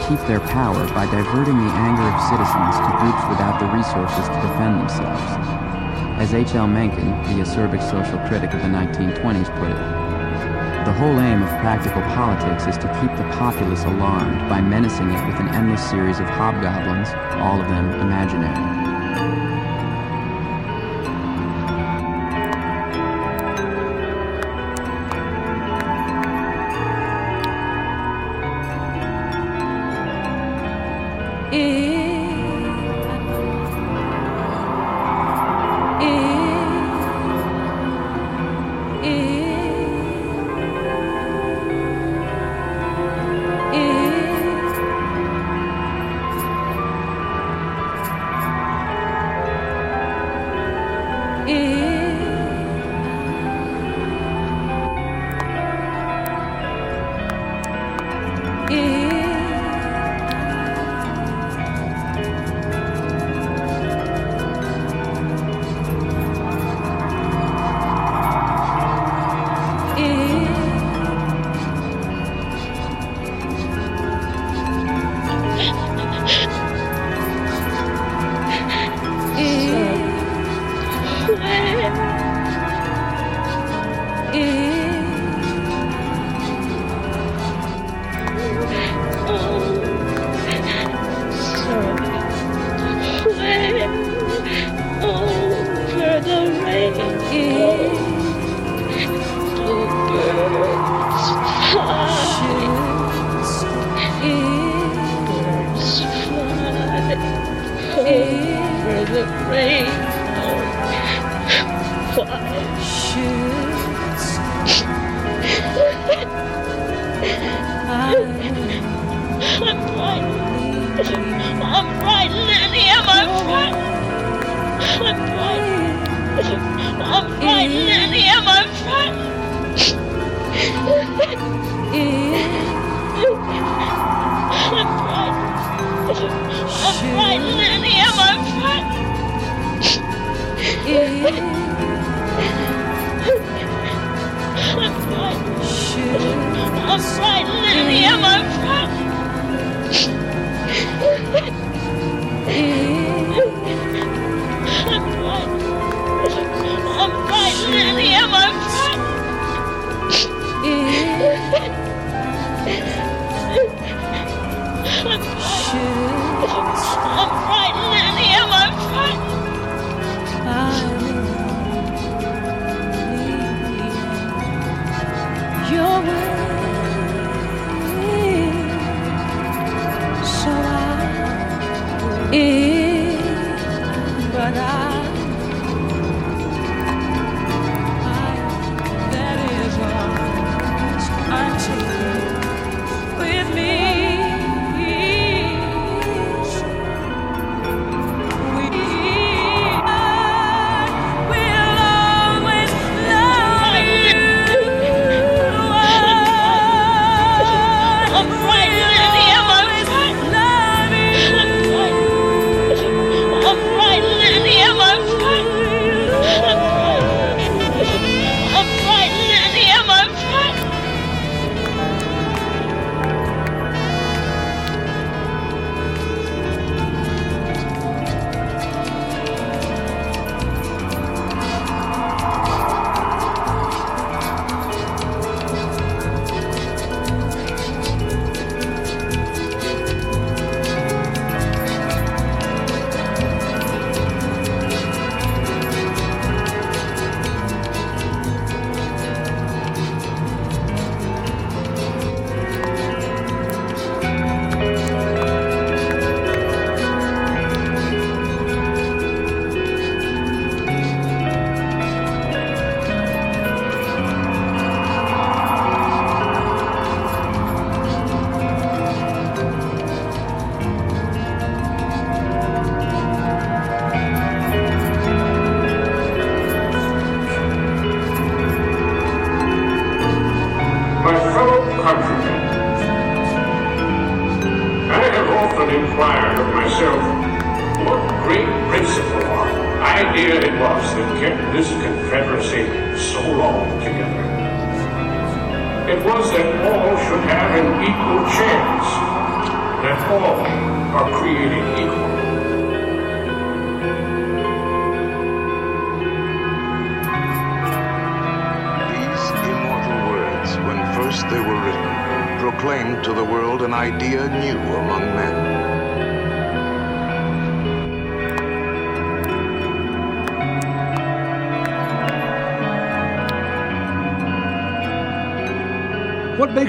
keep their power by diverting the anger of citizens to groups without the resources to defend themselves. As H.L. Mencken, the acerbic social critic of the 1920s, put it, the whole aim of practical politics is to keep the populace alarmed by menacing it with an endless series of hobgoblins, all of them imaginary.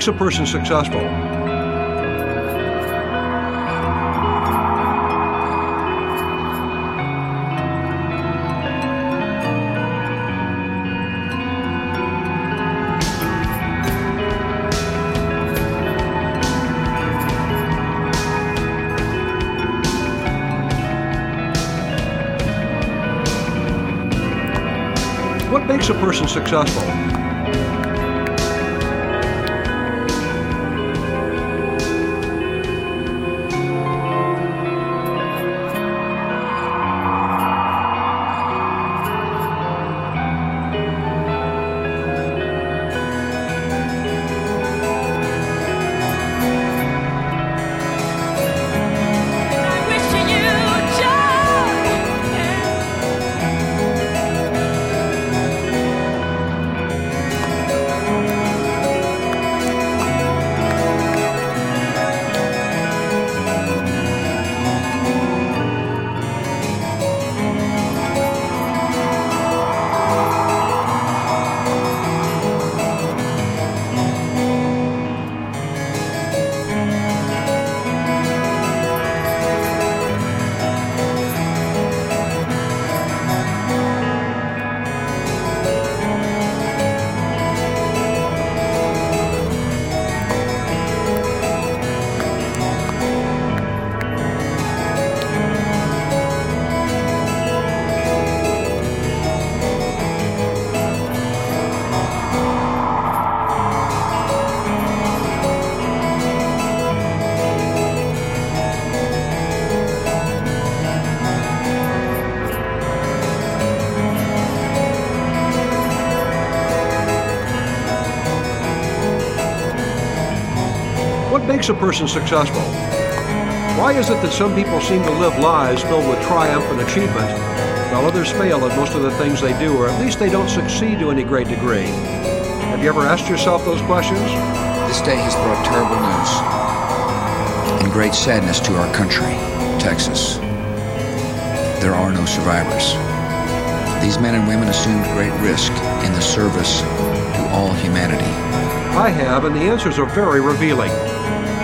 Makes a person successful? What makes a person successful? Makes a person successful? Why is it that some people seem to live lives filled with triumph and achievement, while others fail at most of the things they do, or at least they don't succeed to any great degree? Have you ever asked yourself those questions? This day has brought terrible news and great sadness to our country, Texas. There are no survivors. These men and women assumed great risk in the service to all humanity. I have, and the answers are very revealing.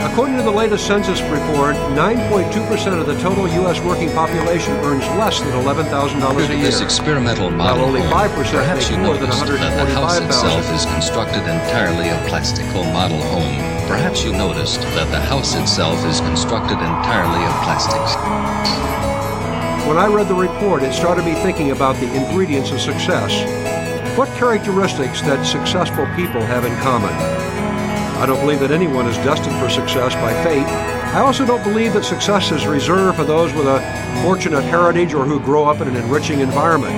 According to the latest census report, 9.2% of the total U.S. working population earns less than $11,000 a year. This experimental while model only home, 5% perhaps you more than noticed that the house 145,000. itself is constructed entirely of plastic. Oh, model home. Perhaps you noticed that the house itself is constructed entirely of plastics. When I read the report, it started me thinking about the ingredients of success. What characteristics that successful people have in common? I don't believe that anyone is destined for success by fate. I also don't believe that success is reserved for those with a fortunate heritage or who grow up in an enriching environment.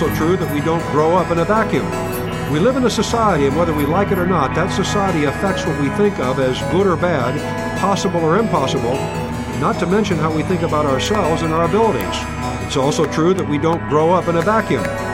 Also true that we don't grow up in a vacuum. We live in a society, and whether we like it or not, that society affects what we think of as good or bad, possible or impossible, not to mention how we think about ourselves and our abilities. It's also true that we don't grow up in a vacuum.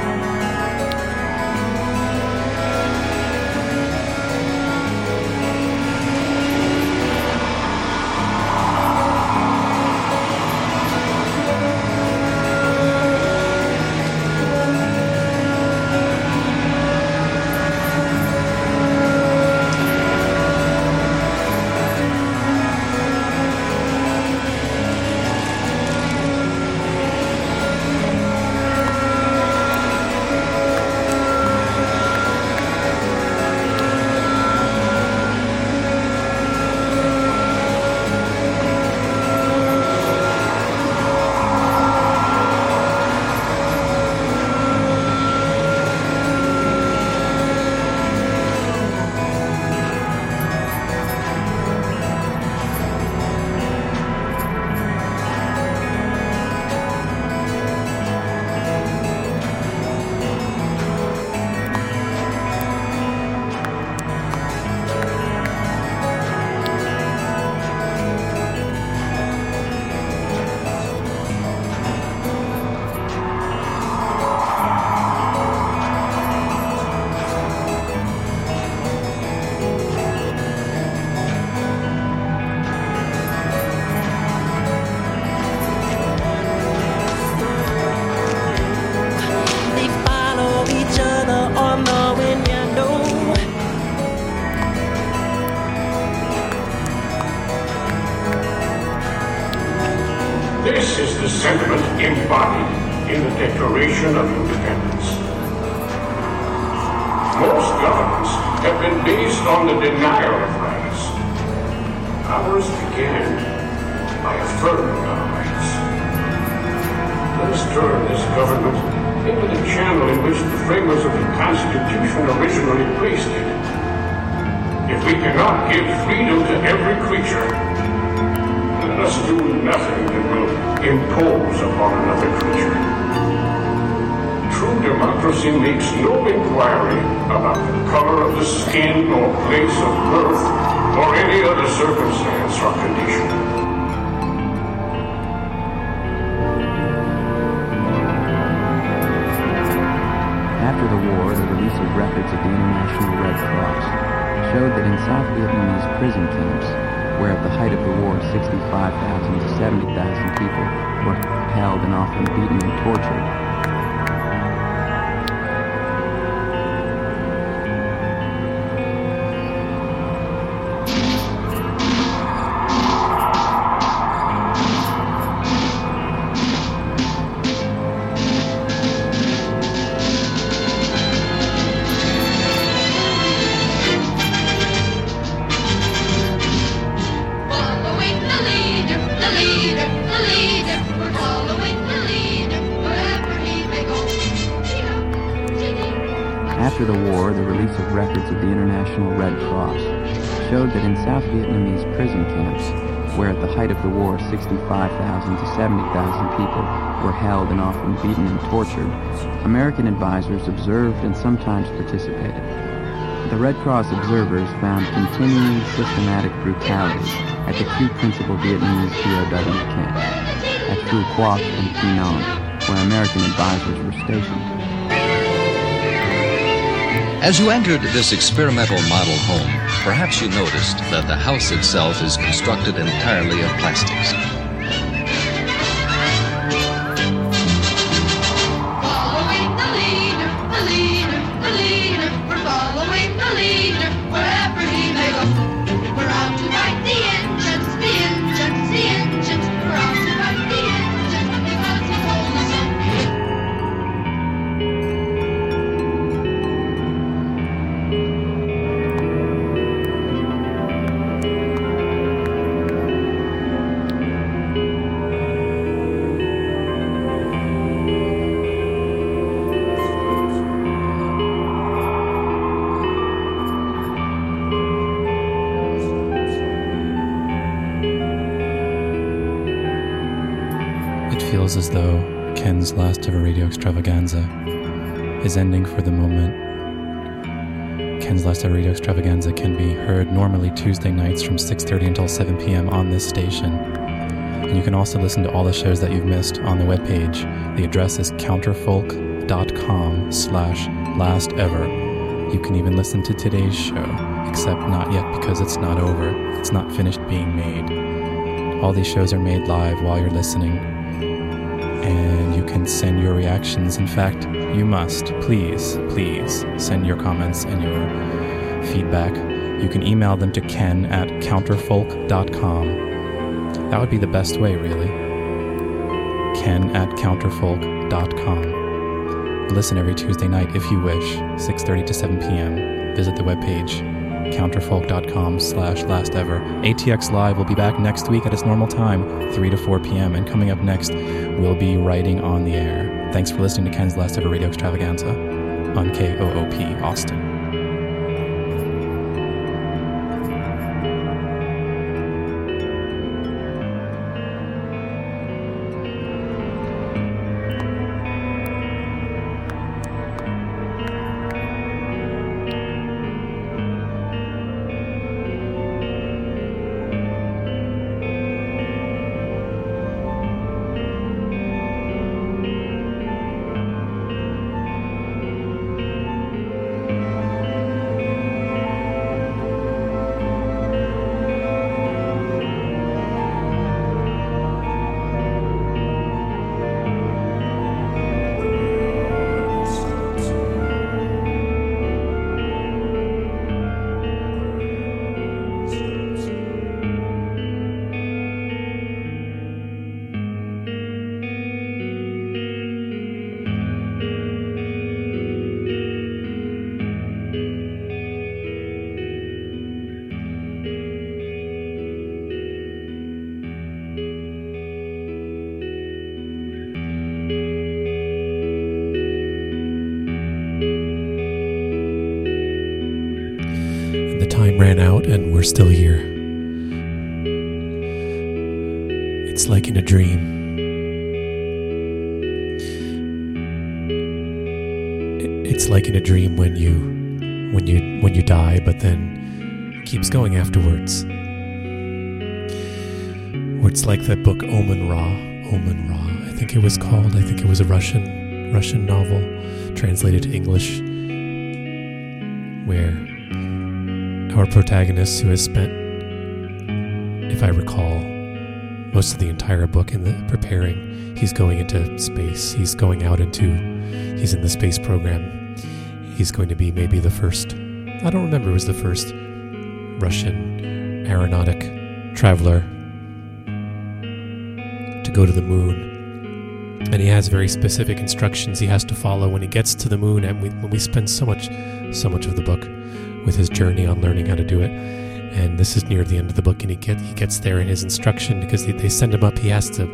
Framers of the Constitution originally placed it. If we cannot give freedom to every creature, let us do nothing that will impose upon another creature. True democracy makes no inquiry about the color of the skin or place of birth or any other circumstance or condition. Records of the International Red Cross showed that in South Vietnamese prison camps, where at the height of the war 65,000 to 70,000 people were held and often beaten and tortured, 65,000 to 70,000 people were held and often beaten and tortured, American advisors observed and sometimes participated. The Red Cross observers found continuing systematic brutality at the two principal Vietnamese POW camps, at Phu Quoc and Quy Nhon, where American advisors were stationed. As you entered this experimental model home, perhaps you noticed that the house itself is constructed entirely of plastics. This station. And you can also listen to all the shows that you've missed on the webpage. The address is counterfolk.com slash last ever. You can even listen to today's show, except not yet because it's not over. It's not finished being made. All these shows are made live while you're listening, and you can send your reactions. In fact, you must, please, please send your comments and your feedback. You can email them to ken at counterfolk.com. That would be the best way, really. Ken at counterfolk.com. Listen every Tuesday night if you wish, 6.30 to 7 p.m. Visit the webpage, counterfolk.com slash last ever. ATX Live will be back next week at its normal time, 3 to 4 p.m. And coming up next, we'll be writing on the air. Thanks for listening to Ken's Last Ever Radio Extravaganza on KOOP Austin. Still here. It's like in a dream. It's like in a dream when you when you when you die but then keeps going afterwards. Or it's like that book Omen Ra, Omen Ra. I think it was called. I think it was a Russian Russian novel translated to English where our protagonist who has spent if I recall most of the entire book in the preparing he's going into space. He's going out into he's in the space program he's going to be maybe the first, I don't remember, it was the first Russian aeronautic traveler to go to the moon. And he has very specific instructions he has to follow when he gets to the moon. And we, we spend so much, so much of the book with his journey on learning how to do it. And this is near the end of the book, and he get he gets there in his instruction because they, they send him up. He has to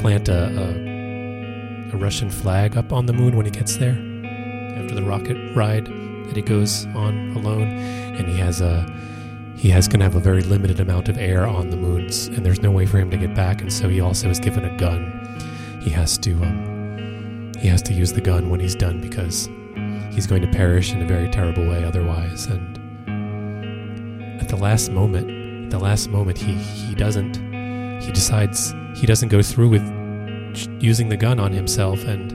plant a, a a Russian flag up on the moon when he gets there after the rocket ride that he goes on alone, and he has a he has going to have a very limited amount of air on the moons, and there's no way for him to get back, and so he also is given a gun. He has to um, he has to use the gun when he's done because he's going to perish in a very terrible way otherwise. And at the last moment, at the last moment, he he doesn't he decides he doesn't go through with using the gun on himself and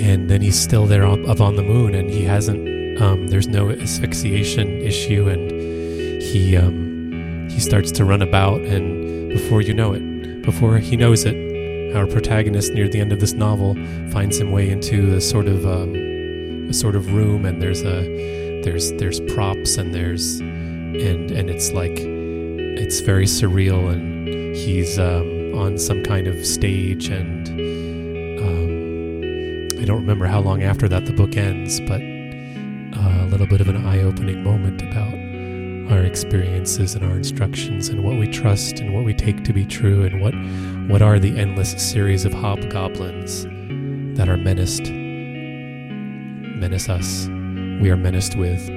and then he's still there up, on the moon and he hasn't um, there's no asphyxiation issue and he um, he starts to run about and before you know it before he knows it our protagonist near the end of this novel finds him way into a sort of um, a sort of room and there's a there's there's props and there's and and it's like it's very surreal and he's um, on some kind of stage and I don't remember how long after that the book ends, but uh, a little bit of an eye opening moment about our experiences and our instructions and what we trust and what we take to be true and what what are the endless series of hobgoblins that are menaced menace us we are menaced with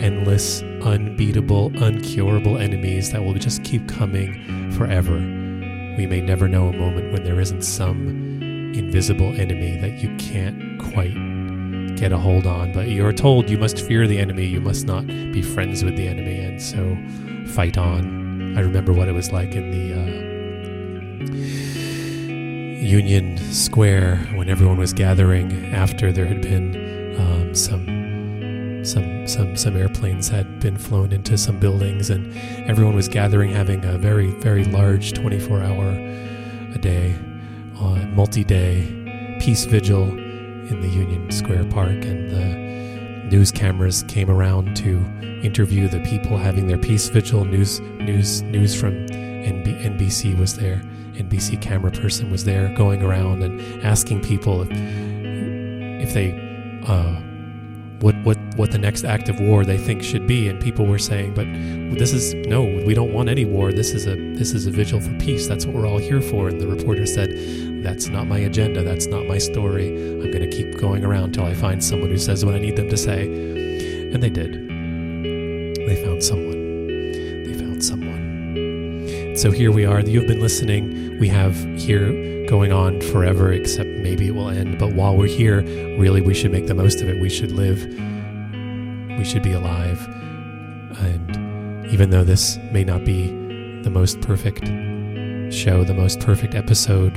endless unbeatable uncurable enemies that will just keep coming forever we may never know a moment when there isn't some invisible enemy that you can't quite get a hold on. But you're told you must fear the enemy, you must not be friends with the enemy, and so fight on. I remember what it was like in the uh, Union Square when everyone was gathering after there had been um, some some some some airplanes had been flown into some buildings and everyone was gathering having a very very large 24 hour a day uh, multi-day peace vigil in the Union Square Park, and the news cameras came around to interview the people having their peace vigil. News news news from NB- NBC was there. NBC camera person was there, going around and asking people if if they uh, what what what the next act of war they think should be. And people were saying but this is no we don't want any war. This is a this is a vigil for peace. That's what we're all here for. And the reporter said that's not my agenda. That's not my story. I'm going to keep going around until i find someone who says what i need them to say. And they did. They found someone so here we are you've been listening we have here going on forever, except maybe it will end. But while we're here, really, we should make the most of it. We should live. We should be alive. And even though this may not be the most perfect show, the most perfect episode,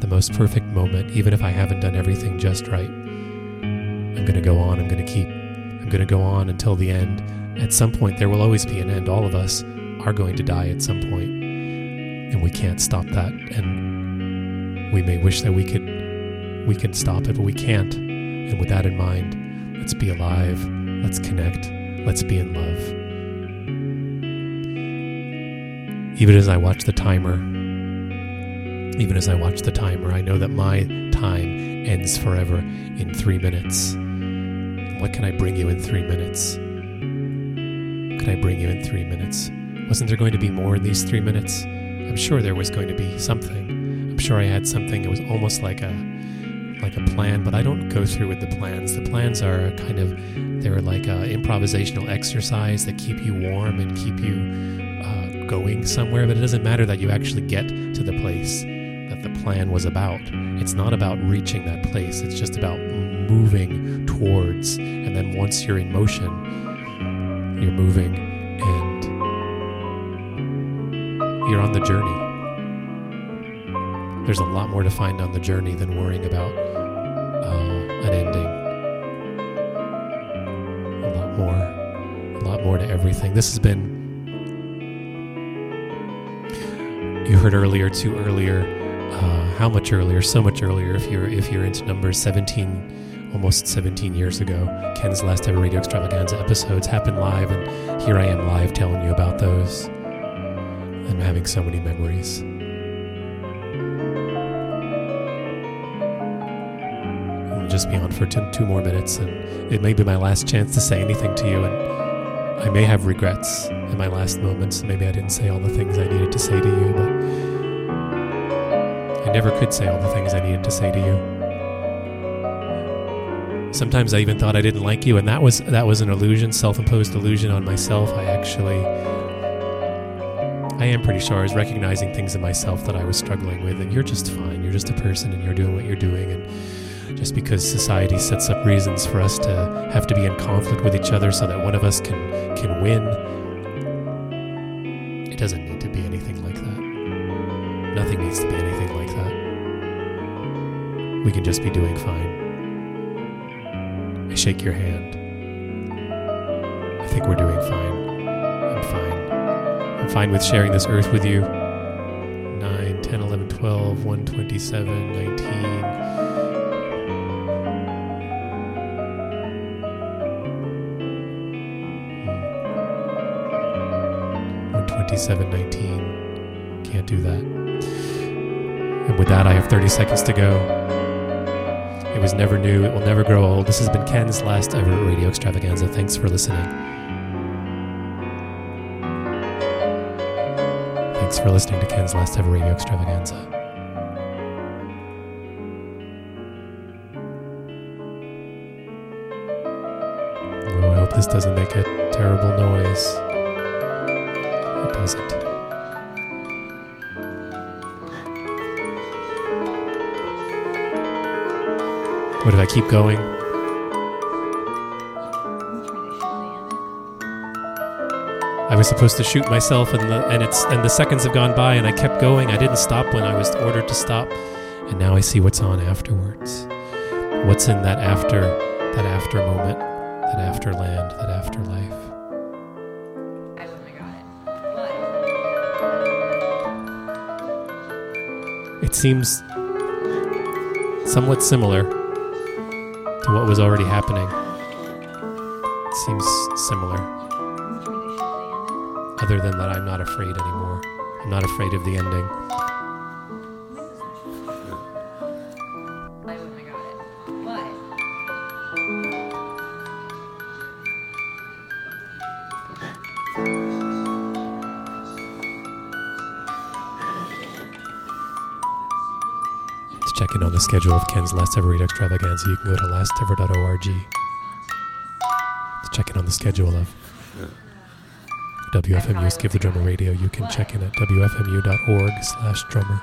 the most perfect moment, even if I haven't done everything just right, I'm going to go on. I'm going to keep. I'm going to go on until the end. At some point, there will always be an end. All of us are going to die at some point, and we can't stop that. And we may wish that we could we can stop it, but we can't. And with that in mind, let's be alive, let's connect, let's be in love. Even as I watch the timer, even as I watch the timer, I know that my time ends forever in three minutes. What can I bring you in three minutes? Could I bring you in three minutes? Wasn't there going to be more in these three minutes? I'm sure there was going to be something I'm sure I had something. It was almost like a like a plan, but I don't go through with the plans. The plans are kind of they're like a improvisational exercise that keep you warm and keep you uh, going somewhere. But it doesn't matter that you actually get to the place that the plan was about. It's not about reaching that place. It's just about moving towards. And then once you're in motion, you're moving you're on the journey. There's a lot more to find on the journey than worrying about uh, an ending. A lot more, a lot more to everything. This has been. You heard earlier, too earlier. Uh, how much earlier? So much earlier. If you're if you're into numbers, 17, almost 17 years ago, Ken's last ever radio extravaganza episodes happened live, and here I am live telling you about those. I'm having so many memories. I'll just be on for two, two more minutes, and it may be my last chance to say anything to you, and I may have regrets in my last moments. Maybe I didn't say all the things I needed to say to you, but I never could say all the things I needed to say to you. Sometimes I even thought I didn't like you, and that was that was an illusion, self-imposed illusion on myself. I actually I am pretty sure I was recognizing things in myself that I was struggling with, and you're just fine. You're just a person, and you're doing what you're doing. And just because society sets up reasons for us to have to be in conflict with each other so that one of us can can win, it doesn't need to be anything like that. Nothing needs to be anything like that. We can just be doing fine. I shake your hand. I think we're doing fine. I'm fine. Fine with sharing this earth with you. 9, 10, 11, 12, 127, 19. Hmm. 127, 19. Can't do that. And with that, I have 30 seconds to go. It was never new. It will never grow old. This has been Ken's last ever radio extravaganza. Thanks for listening. Thanks for listening to Ken's last ever radio extravaganza. Oh, I hope this doesn't make a terrible noise. It doesn't. What if I keep going? Was supposed to shoot myself, and the and it's and the seconds have gone by, and I kept going. I didn't stop when I was ordered to stop, and now I see what's on afterwards. What's in that after that after moment, that after land, that afterlife. It It seems somewhat similar to what was already happening. It seems similar. Other than that, I'm not afraid anymore. I'm not afraid of the ending. To check in on the schedule of Ken's Last Ever Radio Extravaganza, you can go to lastever.org. To check in on the schedule of WFMU's Give the Drummer Radio, you can check in at wfmu.org slash drummer.